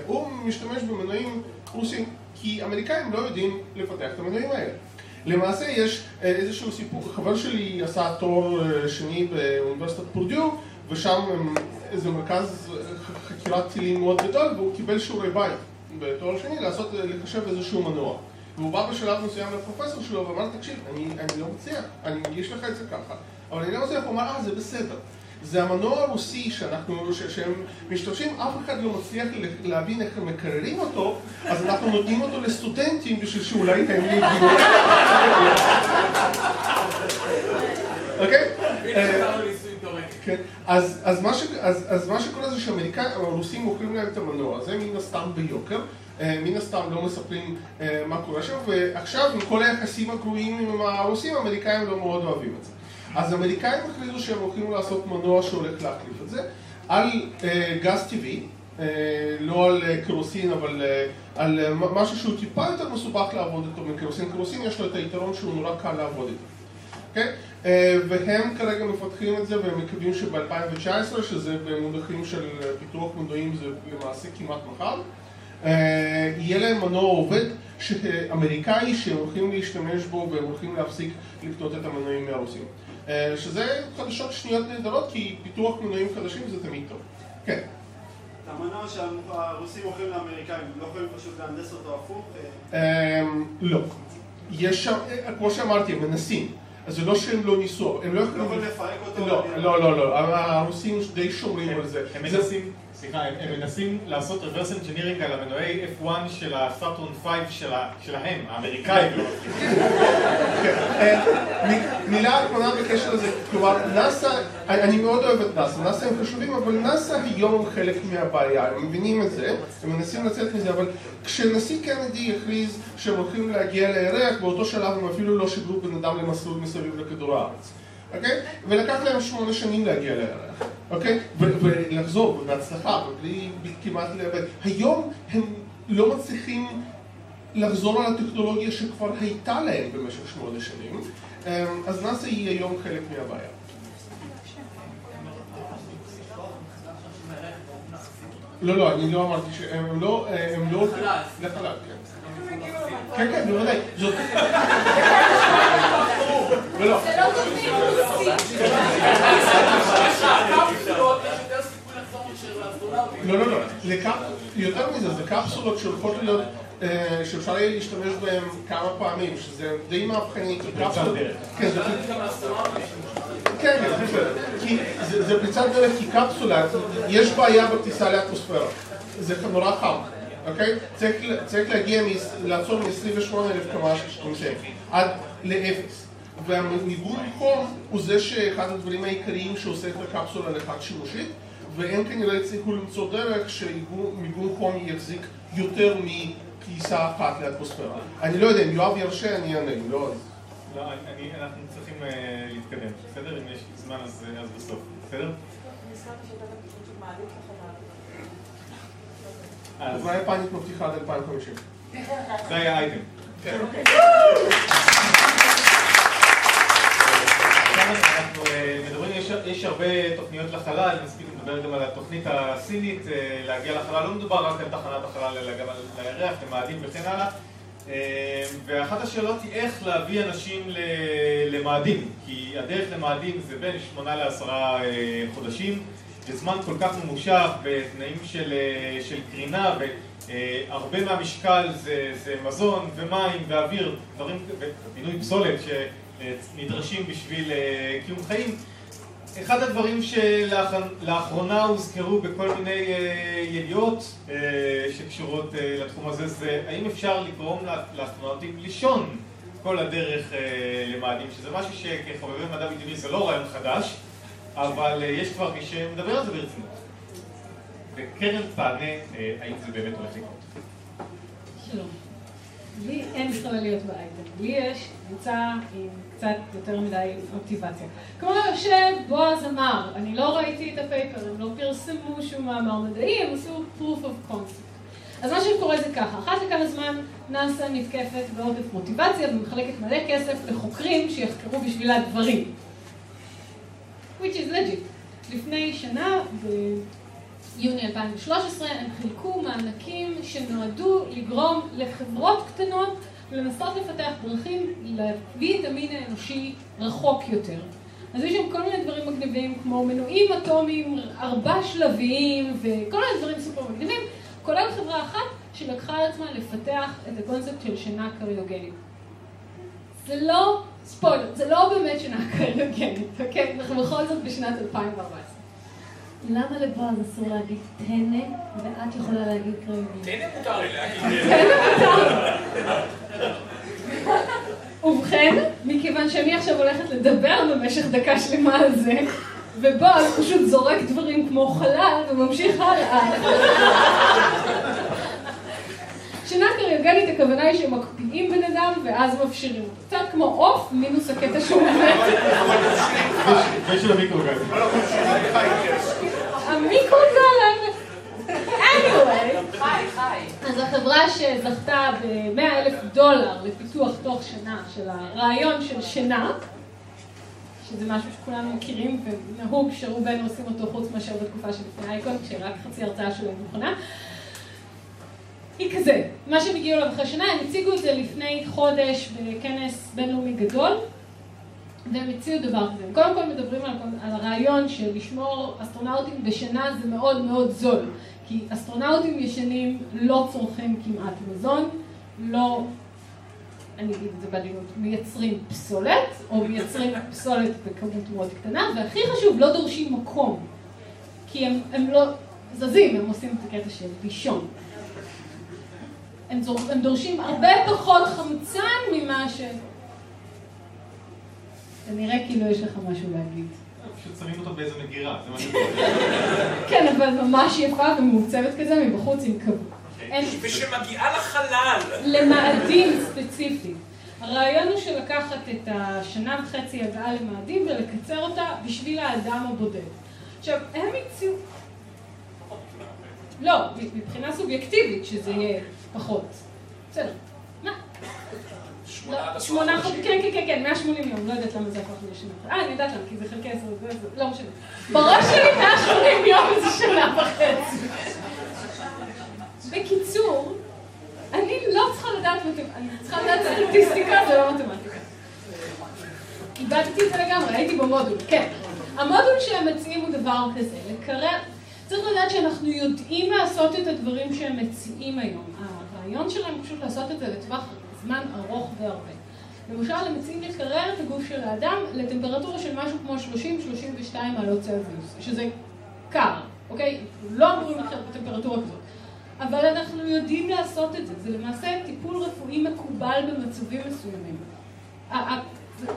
Speaker 2: הוא משתמש במנועים רוסים, כי אמריקאים לא יודעים לפתח את המנועים האלה. למעשה יש אה, איזשהו סיפור, חבר שלי עשה תואר אה, שני באוניברסיטת פורדיו, ושם איזה מרכז אה, חקירת טילים מאוד גדול, והוא קיבל שיעורי בית בתואר שני לעשות, לחשב איזשהו מנוע. והוא בא בשלב מסוים לפרופסור שלו ואמר, תקשיב, אני, אני לא מצליח, אני מגיש לך את זה ככה, אבל אני לא מצליח, הוא אמר, אה, זה בסדר. זה המנוע הרוסי שאנחנו, שהם משתמשים, אף אחד לא מצליח להבין איך הם מקררים אותו, אז אנחנו נותנים אותו לסטודנטים בשביל שאולי הם יגידו. אוקיי? אה, כן, אז, אז, מה ש, אז, אז מה שקורה זה שהאמריקאים, הרוסים מוכרים להם את המנוע הזה מן הסתם ביוקר, אה, מן הסתם לא מספרים אה, מה קורה שם, ועכשיו עם כל היחסים הגרועים עם הרוסים, האמריקאים לא מאוד אוהבים את זה. אז האמריקאים החליטו שהם הולכים לעשות מנוע שהולך להחליף את זה, על אה, גז טבעי, אה, לא על אה, קרוסין, אבל על משהו שהוא טיפה יותר מסובך לעבוד איתו מקרוסין. קרוסין יש לו את היתרון שהוא נורא קל לעבוד איתו. אוקיי? אה, והם כרגע מפתחים את זה והם מקווים שב-2019, שזה במונחים של פיתוח מנועים זה למעשה כמעט מחר, יהיה להם מנוע עובד אמריקאי שהם הולכים להשתמש בו והם הולכים להפסיק לקנות את המנועים מהרוסים. אה, שזה חדשות שניות נהדרות כי פיתוח מנועים חדשים זה תמיד טוב. כן.
Speaker 12: את המנוע שהרוסים מוכרים לאמריקאים, הם לא יכולים פשוט להנדס אותו הפוך? אה,
Speaker 2: אמ, לא. יש שם, אה, כמו שאמרתי, הם מנסים. אז זה לא שהם לא ניסו, הם לא
Speaker 12: לא
Speaker 2: יכולים...
Speaker 12: יכולים לפרק אותו?
Speaker 2: לא, לא, לא, לא. הרוסים די שומרים על זה.
Speaker 1: הם מנסים, סליחה, הם הם מנסים לעשות reverse engineering על המנועי F1 של הסאטורן 5 של ה- שלהם, האמריקאים. לא.
Speaker 2: אה, מילה אחרונה בקשר לזה, כלומר, נאסא, אני מאוד אוהב את נאסא, נאסא הם חשובים, אבל נאסא היום הם חלק מהבעיה, הם מבינים את זה, הם מנסים לצאת מזה, אבל כשנשיא קנדי הכריז שהם הולכים להגיע לירח, באותו שלב הם אפילו לא שיגרו בן אדם למסלול מסביב לכדור הארץ, אוקיי? ולקח להם שמונה שנים להגיע לירח, אוקיי? ולחזור, בהצלחה, ובלי בלי כמעט לאבד. היום הם לא מצליחים לחזור על הטכנולוגיה שכבר הייתה להם במשך שמונה שנים, אמ, אז נאסא היא היום חלק מהבעיה. לא, לא, אני לא אמרתי שהם לא... הם לא... לחלל, כן. כן, כן, בוודאי. זאת...
Speaker 9: זה לא תוכנית רוסית.
Speaker 2: לא, לא, לא. יותר מזה, זה קפסולות שהולכות להיות, אה, שאפשר יהיה להשתמש בהן כמה פעמים, שזה די מהפכני, כי קפסולות... כן, זה... כן, כן, זה זה פריצת דרך, כי קפסולה, יש בעיה בטיסה לאטמוספירה. זה נורא חם, אוקיי? צריך, צריך להגיע, מ- לעצור מ-28 אלף קמ"ש עד לאפס. והמיגון חום הוא זה שאחד הדברים העיקריים שעושה את הקפסולה לחד שימושית, והם כנראה הצליחו למצוא דרך שמיגון חום יחזיק יותר מכניסה אחת לאטמוספירה. אני לא יודע, אם יואב ירשה אני אענה, אם לא אז...
Speaker 1: לא, אני, אנחנו צריכים uh, להתקדם, בסדר? אם יש זמן אז, אז בסוף, בסדר?
Speaker 2: אז מה יפנית מבטיחה עד 2050?
Speaker 1: זה היה אייטם.
Speaker 2: כן.
Speaker 1: אנחנו אה, מדברים, יש, הרבה תוכניות לחלל, נספיק לדבר גם על התוכנית הסינית, אה, להגיע לחלל, לא מדובר רק על תחנת החלל, אלא גם על הירח, למאדים וכן הלאה. אה, ואחת השאלות היא איך להביא אנשים למאדים, כי הדרך למאדים זה בין שמונה לעשרה חודשים, בזמן כל כך ממושך, בתנאים של, של קרינה, והרבה מהמשקל זה, זה מזון ומים ואוויר, דברים, ופינוי פסולת, ש... נדרשים בשביל אה, קיום חיים. אחד הדברים שלאחרונה הוזכרו בכל מיני אה, ידיעות אה, שקשורות לתחום הזה זה האם אפשר לגרום לאסטרונאוטים לישון כל הדרך למאדים, שזה משהו שכחובבי מדע בדיוני זה לא רעיון חדש, אבל יש כבר מי שמדבר על זה ברצינות. וקרן תענה האם זה באמת הולך לקרות.
Speaker 5: שלום. לי אין ישראליות באייטם, לי יש קבוצה עם קצת יותר מדי מוטיבציה. כמו שבועז אמר, אני לא ראיתי את הפייפר, הם לא פרסמו שום מאמר מדעי, הם עשו proof of concept. אז מה שקורה זה ככה, אחת לכמה זמן נאס"א נתקפת בעודף מוטיבציה ומחלקת מלא כסף לחוקרים שיחקרו בשבילה דברים. Which is legit. לפני שנה, ביוני 2013, הם חילקו מענקים שנועדו לגרום לחברות קטנות לנסות לפתח דרכים להביא את המין האנושי רחוק יותר. אז יש שם כל מיני דברים מגניבים כמו מנועים אטומיים ארבע שלביים וכל מיני דברים סופר מגניבים, כולל חברה אחת שלקחה על עצמה לפתח את הקונספט של שינה קריוגנית. זה לא, ספוילר, זה לא באמת שינה קריוגנית, אוקיי? אנחנו בכל זאת בשנת 2014.
Speaker 3: למה לבועז אסור להגיד טנא, ואת יכולה להגיד קריוגנית?
Speaker 10: טנא מותר לי להגיד.
Speaker 3: טנא מותר. ובכן, מכיוון שאני עכשיו הולכת לדבר במשך דקה שלמה על זה, ובועז פשוט זורק דברים כמו חלל וממשיך הלאה. שינה קריוגנית הכוונה היא שמקפיאים בן אדם ואז מפשירים אותו. קצת כמו עוף מינוס הקטע שהוא מת.
Speaker 1: ושל המיקרוגל.
Speaker 3: המיקרוגל anyway, חי, חי. אז החברה שזכתה ב-100 אלף דולר לפיתוח תוך שנה של הרעיון של שינה, שזה משהו שכולנו מכירים ונהוג שרובנו עושים אותו חוץ מאשר בתקופה שלפני אייקון, כשרק חצי הרצאה שלהם נכונה. היא כזה, מה שהם הגיעו אליו אחרי שנה, הם הציגו את זה לפני חודש בכנס בינלאומי גדול, והם הציעו דבר כזה. קודם כל מדברים על, על הרעיון של לשמור אסטרונאוטים בשינה זה מאוד מאוד זול. כי אסטרונאוטים ישנים לא צורכים כמעט מזון, לא, אני אגיד את זה בעדינות, מייצרים פסולת, או מייצרים פסולת בכמות מאוד קטנה, והכי חשוב, לא דורשים מקום. כי הם, הם לא זזים, הם עושים את הקטע של לישון. הם, זור, הם דורשים הרבה פחות חמצן ממה ש... זה נראה כאילו יש לך משהו להגיד.
Speaker 1: פשוט שמים אותו באיזה מגירה, זה מה ש...
Speaker 5: כן, אבל ממש יפה ומעוצבת כזה מבחוץ עם כבוד.
Speaker 10: אוקיי. ושמגיעה לחלל.
Speaker 5: למאדים ספציפית. הרעיון הוא של לקחת את השנה וחצי הגעה למאדים ולקצר אותה בשביל האדם הבודד. עכשיו, הם הציעו... לא, מבחינה סובייקטיבית שזה יהיה פחות. בסדר. מה? שמונה חודשים, כן, כן, כן, כן, 180 יום, לא יודעת למה זה הפך לשנה. אה, אני יודעת למה, כי זה חלקי עשר, זה, לא משנה. בראש שלי 180 יום זה שנה וחצי. בקיצור, אני לא צריכה לדעת מתמטיקה, אני צריכה לדעת סטטיסטיקה, זה לא מתמטיקה. איבדתי את זה לגמרי, הייתי במודול, כן. המודול שהם מציעים הוא דבר כזה, לקרר, צריך לדעת שאנחנו יודעים לעשות את הדברים שהם מציעים היום. הרעיון שלהם הוא פשוט לעשות את זה לטווח זמן ארוך והרבה. למשל, הם מציעים לקרר את הגוף של האדם לטמפרטורה של משהו כמו 30-32 מעלות צלזיוס, שזה קר, אוקיי? לא אמורים לחיות בטמפרטורה כזאת. אבל אנחנו יודעים לעשות את זה, זה למעשה טיפול רפואי מקובל במצבים מסוימים.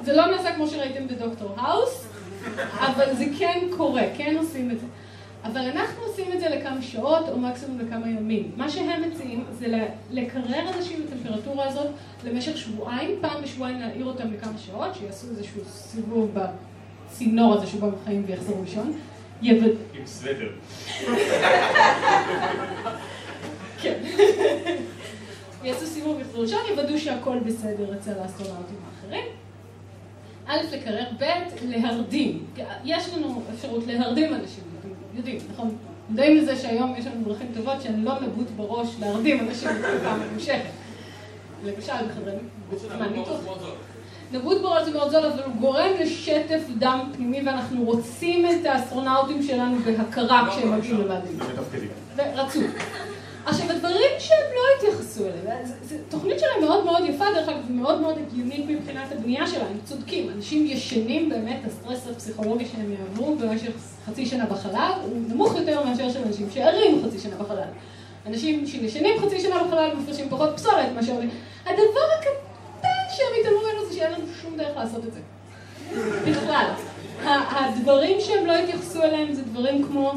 Speaker 5: זה לא נעשה כמו שראיתם בדוקטור האוס, אבל זה כן קורה, כן עושים את זה. אבל אנחנו עושים את זה לכמה שעות או מקסימום לכמה ימים. מה שהם מציעים זה לקרר אנשים בטמפרטורה הזאת למשך שבועיים, פעם בשבועיים להעיר אותם לכמה שעות, שיעשו איזשהו סיבוב בצינור הזה שבו הם חיים ויחזרו לישון.
Speaker 1: עם סוודר.
Speaker 5: כן. יעשו סיבוב ויחזרו לישון, יוודאו שהכל בסדר אצל האסטרונאוטים האחרים. א', לקרר, ב', להרדים. יש לנו אפשרות להרדים אנשים, יודעים, נכון? יודעים לזה שהיום יש לנו דרכים טובות שהן לא נבוט בראש להרדים אנשים בתקופה ממושכת. למשל בחדרי ניתוח. נבוט בראש זה מאוד זול, אבל הוא גורם לשטף דם פנימי ואנחנו רוצים את האסטרונאוטים שלנו בהכרה כשהם מגיעים לבדים. רצוי. עכשיו, הדברים שהם לא התייחסו אליהם, תוכנית שלהם מאוד מאוד יפה, דרך אגב, ומאוד מאוד הגיונית מבחינת הבנייה שלה, הם צודקים, אנשים ישנים באמת, הסטרס הפסיכולוגי שהם יעברו במשך חצי שנה בחלל, הוא נמוך יותר מאשר של אנשים שערים חצי שנה בחלל. אנשים שישנים חצי שנה בחלל מפרשים פחות פסולת מאשר... הדבר הקטן שהם התעלמו ממנו זה שאין לנו שום דרך לעשות את זה. בכלל. הדברים שהם לא התייחסו אליהם זה דברים כמו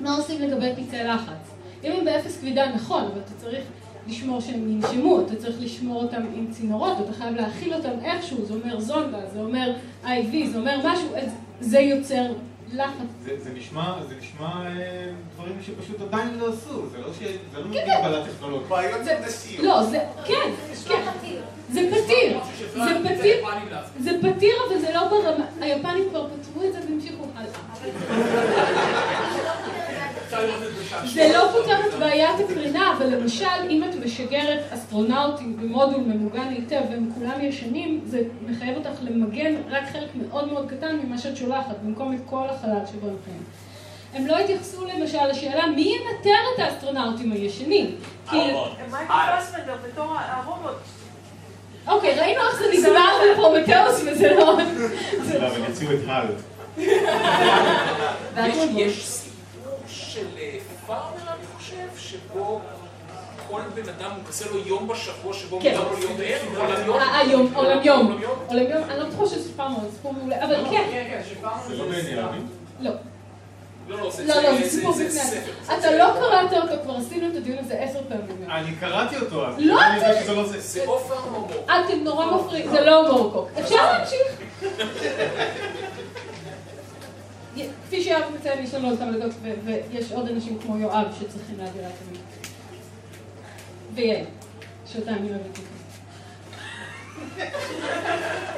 Speaker 5: מה עושים לגבי פצעי לחץ. אם הם באפס כבידה נכון, אבל אתה צריך לשמור שהם ינשמו, אתה צריך לשמור אותם עם צינורות, אתה חייב להאכיל אותם איכשהו, זה אומר זונדה, זה אומר IV, זה אומר משהו, זה יוצר לחץ.
Speaker 1: זה, זה נשמע, זה נשמע אה, דברים שפשוט עדיין לא עשו, זה לא ש... זה לא
Speaker 5: כן,
Speaker 1: מגבלה טכנולוגית.
Speaker 10: בעיות הנדסיות.
Speaker 5: לא, זה, כן, כן, זה פתיר, זה פתיר, זה פתיר, אבל זה לא ברמה, היפנים כבר פתרו את זה והמשיכו הלאה. זה לא פותר את בעיית הקרינה, אבל למשל, אם את משגרת אסטרונאוטים במודול ממוגן היטב והם כולם ישנים, זה מחייב אותך למגן רק חלק מאוד מאוד קטן ממה שאת שולחת, במקום את כל החלל שבו הם חיים. הם לא התייחסו למשל לשאלה מי ינטר את האסטרונאוטים הישנים.
Speaker 9: מייקל פסבנדר בתור הרובוט.
Speaker 5: אוקיי, ראינו איך זה נגמר בפרומטאוס וזה לא...
Speaker 1: לא, אבל יציעו את הל.
Speaker 4: יש של פארמר, אני חושב, שבו כל בן אדם, הוא כזה לו יום בשבוע שבו
Speaker 5: כן.
Speaker 4: מותר לו להיות ער, עולם יום.
Speaker 5: אה, יום, עולם יום. עולם יום, אני לא בטוחה שזה פארמר, זה סיפור מעולה, אבל כן.
Speaker 1: זה לא בעניין.
Speaker 5: לא.
Speaker 4: לא, לא, זה
Speaker 5: לא, לא, סיפור בפני עצמו. אתה לא קראת אותו, כבר עשינו את הדיון הזה עשר פעמים.
Speaker 1: אני קראתי אותו אז.
Speaker 5: לא,
Speaker 1: אני יודע
Speaker 5: אתה-
Speaker 1: שזה לא זה.
Speaker 4: זה או פארמר או מור.
Speaker 5: אתם נורא מפריעים, זה לא מורקוק. אפשר להמשיך? כפי שיואב מציין, יש לנו עוד כמה דקות, ויש עוד אנשים כמו יואב שצריכים להעביר את המילה. ויעל, שאותה אני אוהבת.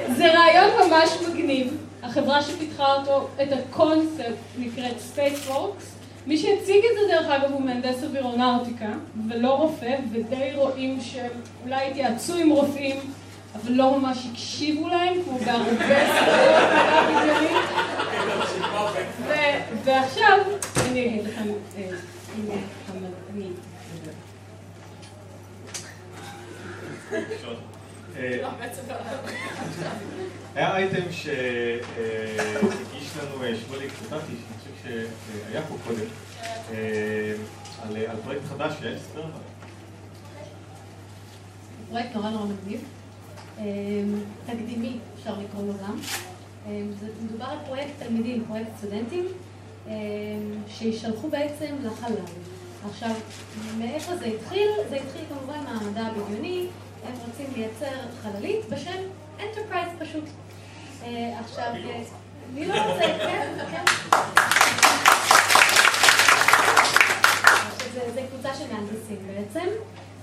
Speaker 5: זה רעיון ממש מגניב. החברה שפיתחה אותו, את הקונספט, נקראת SpaceWorks. מי שהציג את זה דרך אגב הוא מהנדס אווירונאוטיקה, ולא רופא, ודי רואים שאולי התייעצו עם רופאים, אבל לא ממש הקשיבו להם, כמו בהרבה בדיוני. ו- ועכשיו, אני אגיד לכם, אה, הנה.
Speaker 1: אה,
Speaker 9: בעצם לא.
Speaker 1: היה אייטם שהגיש לנו אה, שמוליק קוטטי, שאני חושב שהיה פה קודם, אה, על פרויקט חדש, יעל ספר עליו.
Speaker 3: פרויקט נורא נורא מגניב, תקדימי אפשר לקרוא לו גם. אמ, מדובר על פרויקט תלמידים, פרויקט סטודנטים, אמ, שישלחו בעצם לחלל. עכשיו, מאיפה זה התחיל? זה התחיל כמובן מהמדע הבדיוני, הם רוצים לייצר חללית בשם אנטרפרייז פשוט. אה, עכשיו, מי לא רוצה? כן, כן. זה, זה קבוצה של מהנדסים בעצם,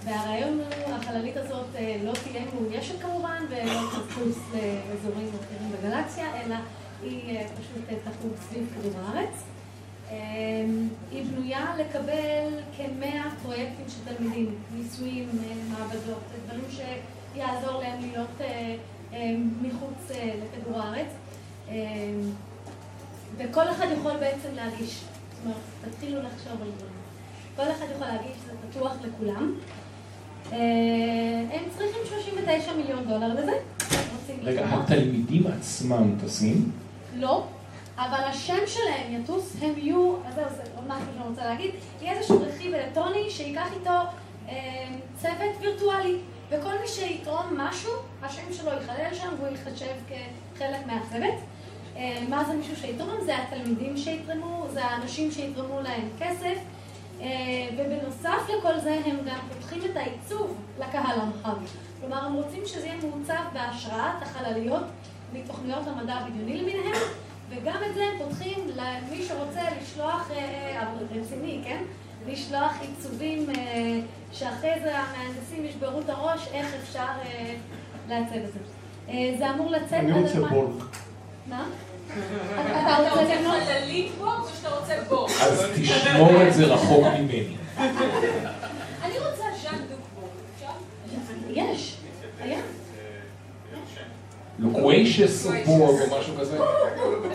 Speaker 3: והרעיון הוא, החללית הזאת אה, לא תהיה מאוישת כמובן, ולא תפוס לאזורים אחרים בגלקסיה, אלא היא אה, פשוט אה, תחוץ סביב כדור הארץ. היא בנויה לקבל כמאה פרויקטים של תלמידים, ניסויים, מעבדות, דברים שיעזור להם להיות מחוץ לכדור הארץ. וכל אחד יכול בעצם להגיש, זאת אומרת, תתחילו לחשוב על דברים. כל אחד יכול להגיש, זה פתוח לכולם. אה, הם צריכים 39 מיליון דולר לזה.
Speaker 4: רגע. התלמידים עצמם טסים?
Speaker 3: לא, אבל השם שלהם יטוס, הם יהיו, אז זהו, זה עוד משהו שאני רוצה להגיד, יהיה איזשהו רכיב אלקטרוני שייקח איתו אה, צוות וירטואלי, וכל מי שיתרום משהו, השם שלו ייכלל שם והוא ייחשב כחלק מהצוות. אה, מה זה מישהו שיתרום? זה התלמידים שיתרמו, זה האנשים שיתרמו להם כסף, ובנוסף לכל זה הם גם פותחים את העיצוב לקהל הרחב. כלומר, הם רוצים שזה יהיה מעוצב בהשראת החלליות מתוכניות המדע הבדיוני למיניהם, וגם את זה הם פותחים למי שרוצה לשלוח, אה, אבל רציני, כן? לשלוח עיצובים אה, שאחרי זה המהנדסים ישברו את הראש איך אפשר אה, לעצב את זה. אה, זה אמור לצאת...
Speaker 2: אני רוצה בורג.
Speaker 3: מה?
Speaker 9: אתה רוצה חללית בורג או שאתה רוצה בורג?
Speaker 4: אז תשמור את זה רחוק ממני.
Speaker 9: אני רוצה ז'אן דוק בורג, אפשר?
Speaker 3: יש, היה.
Speaker 4: לוקוויישס או בורג או משהו כזה?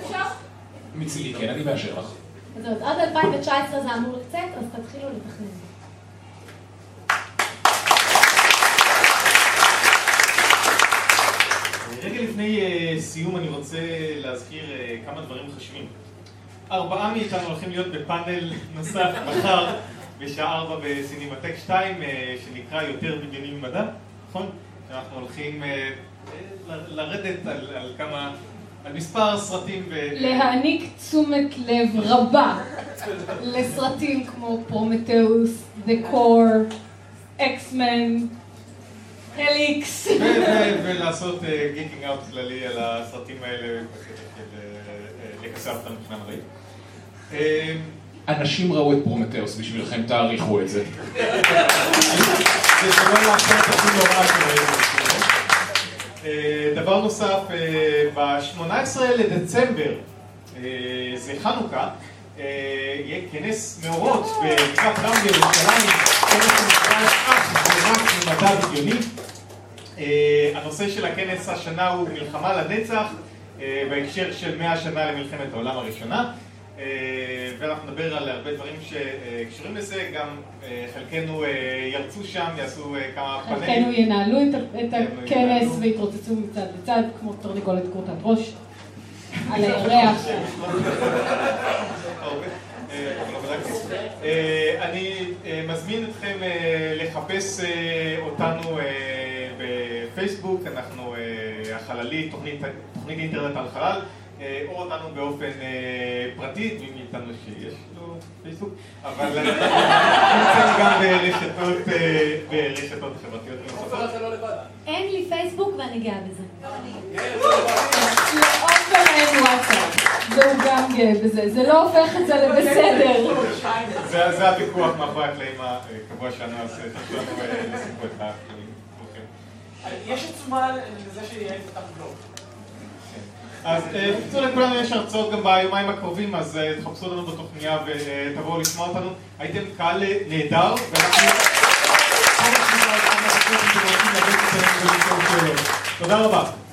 Speaker 9: אפשר?
Speaker 4: מצילי, כן, אני מאשר לך.
Speaker 3: אז עד 2019 זה אמור לצאת, אז תתחילו לתכנן.
Speaker 1: רגע לפני אה, סיום אני רוצה להזכיר אה, כמה דברים חשובים. ארבעה מאיתנו הולכים להיות בפאנל נוסף מחר בשעה ארבע בסינמטק 2 אה, שנקרא יותר בדיוני ממדע, נכון? אנחנו הולכים אה, לרדת על, על כמה, על מספר סרטים ו...
Speaker 5: להעניק תשומת לב רבה לסרטים כמו פרומטאוס, The Core, X-Men,
Speaker 1: Helix. ולעשות geeking out כללי על הסרטים האלה אה, אה, לכסח אותם מבחינה מדעית. אה,
Speaker 4: אנשים ראו את פרומטאוס בשבילכם, תעריכו את זה.
Speaker 1: אה, דבר נוסף, אה, ב-18 לדצמבר, אה, זה חנוכה, אה, יהיה כנס מאורות בגבעת רם בירושלים, כנס שנקרא אך ורק ממדע בדיוני. אה, הנושא של הכנס השנה הוא מלחמה לנצח, אה, בהקשר של 100 שנה למלחמת העולם הראשונה. אה, ואנחנו נדבר על הרבה דברים שקשורים לזה, גם חלקנו ירצו שם, יעשו כמה
Speaker 5: חלקנו
Speaker 1: פאנלים.
Speaker 5: ינהלו את הכנס. ויתרוצצו מצד לצד כמו תרנגולת כורתת ראש על הירח.
Speaker 1: אה, אני אה, מזמין אתכם לחפש אותנו בפייסבוק, אנחנו אה, החללית, תוכנית תוכנית אינטרנט על חלל, אה, או אותנו באופן אה, פרטי, מי מאיתנו שיש לו פייסבוק, אבל נמצאים גם ברשתות אה, ברשתות חברתיות נוספות.
Speaker 3: אין לי פייסבוק ואני גאה בזה.
Speaker 5: לעופר אין וואטסאפ, והוא גם גאה בזה, זה לא הופך את זה לבסדר.
Speaker 1: זה זה הוויכוח מאחורי הקלעים הקבוע שלנו, אז תרשו לנו אה, לשים פה את הקלעים.
Speaker 8: בלוג.
Speaker 1: אז אה, בקיצור לכולנו יש הרצאות גם ביומיים הקרובים, אז אה, תחפשו לנו בתוכניה ותבואו לשמוע אותנו. הייתם קהל אה, נהדר, ואנחנו... תודה רבה.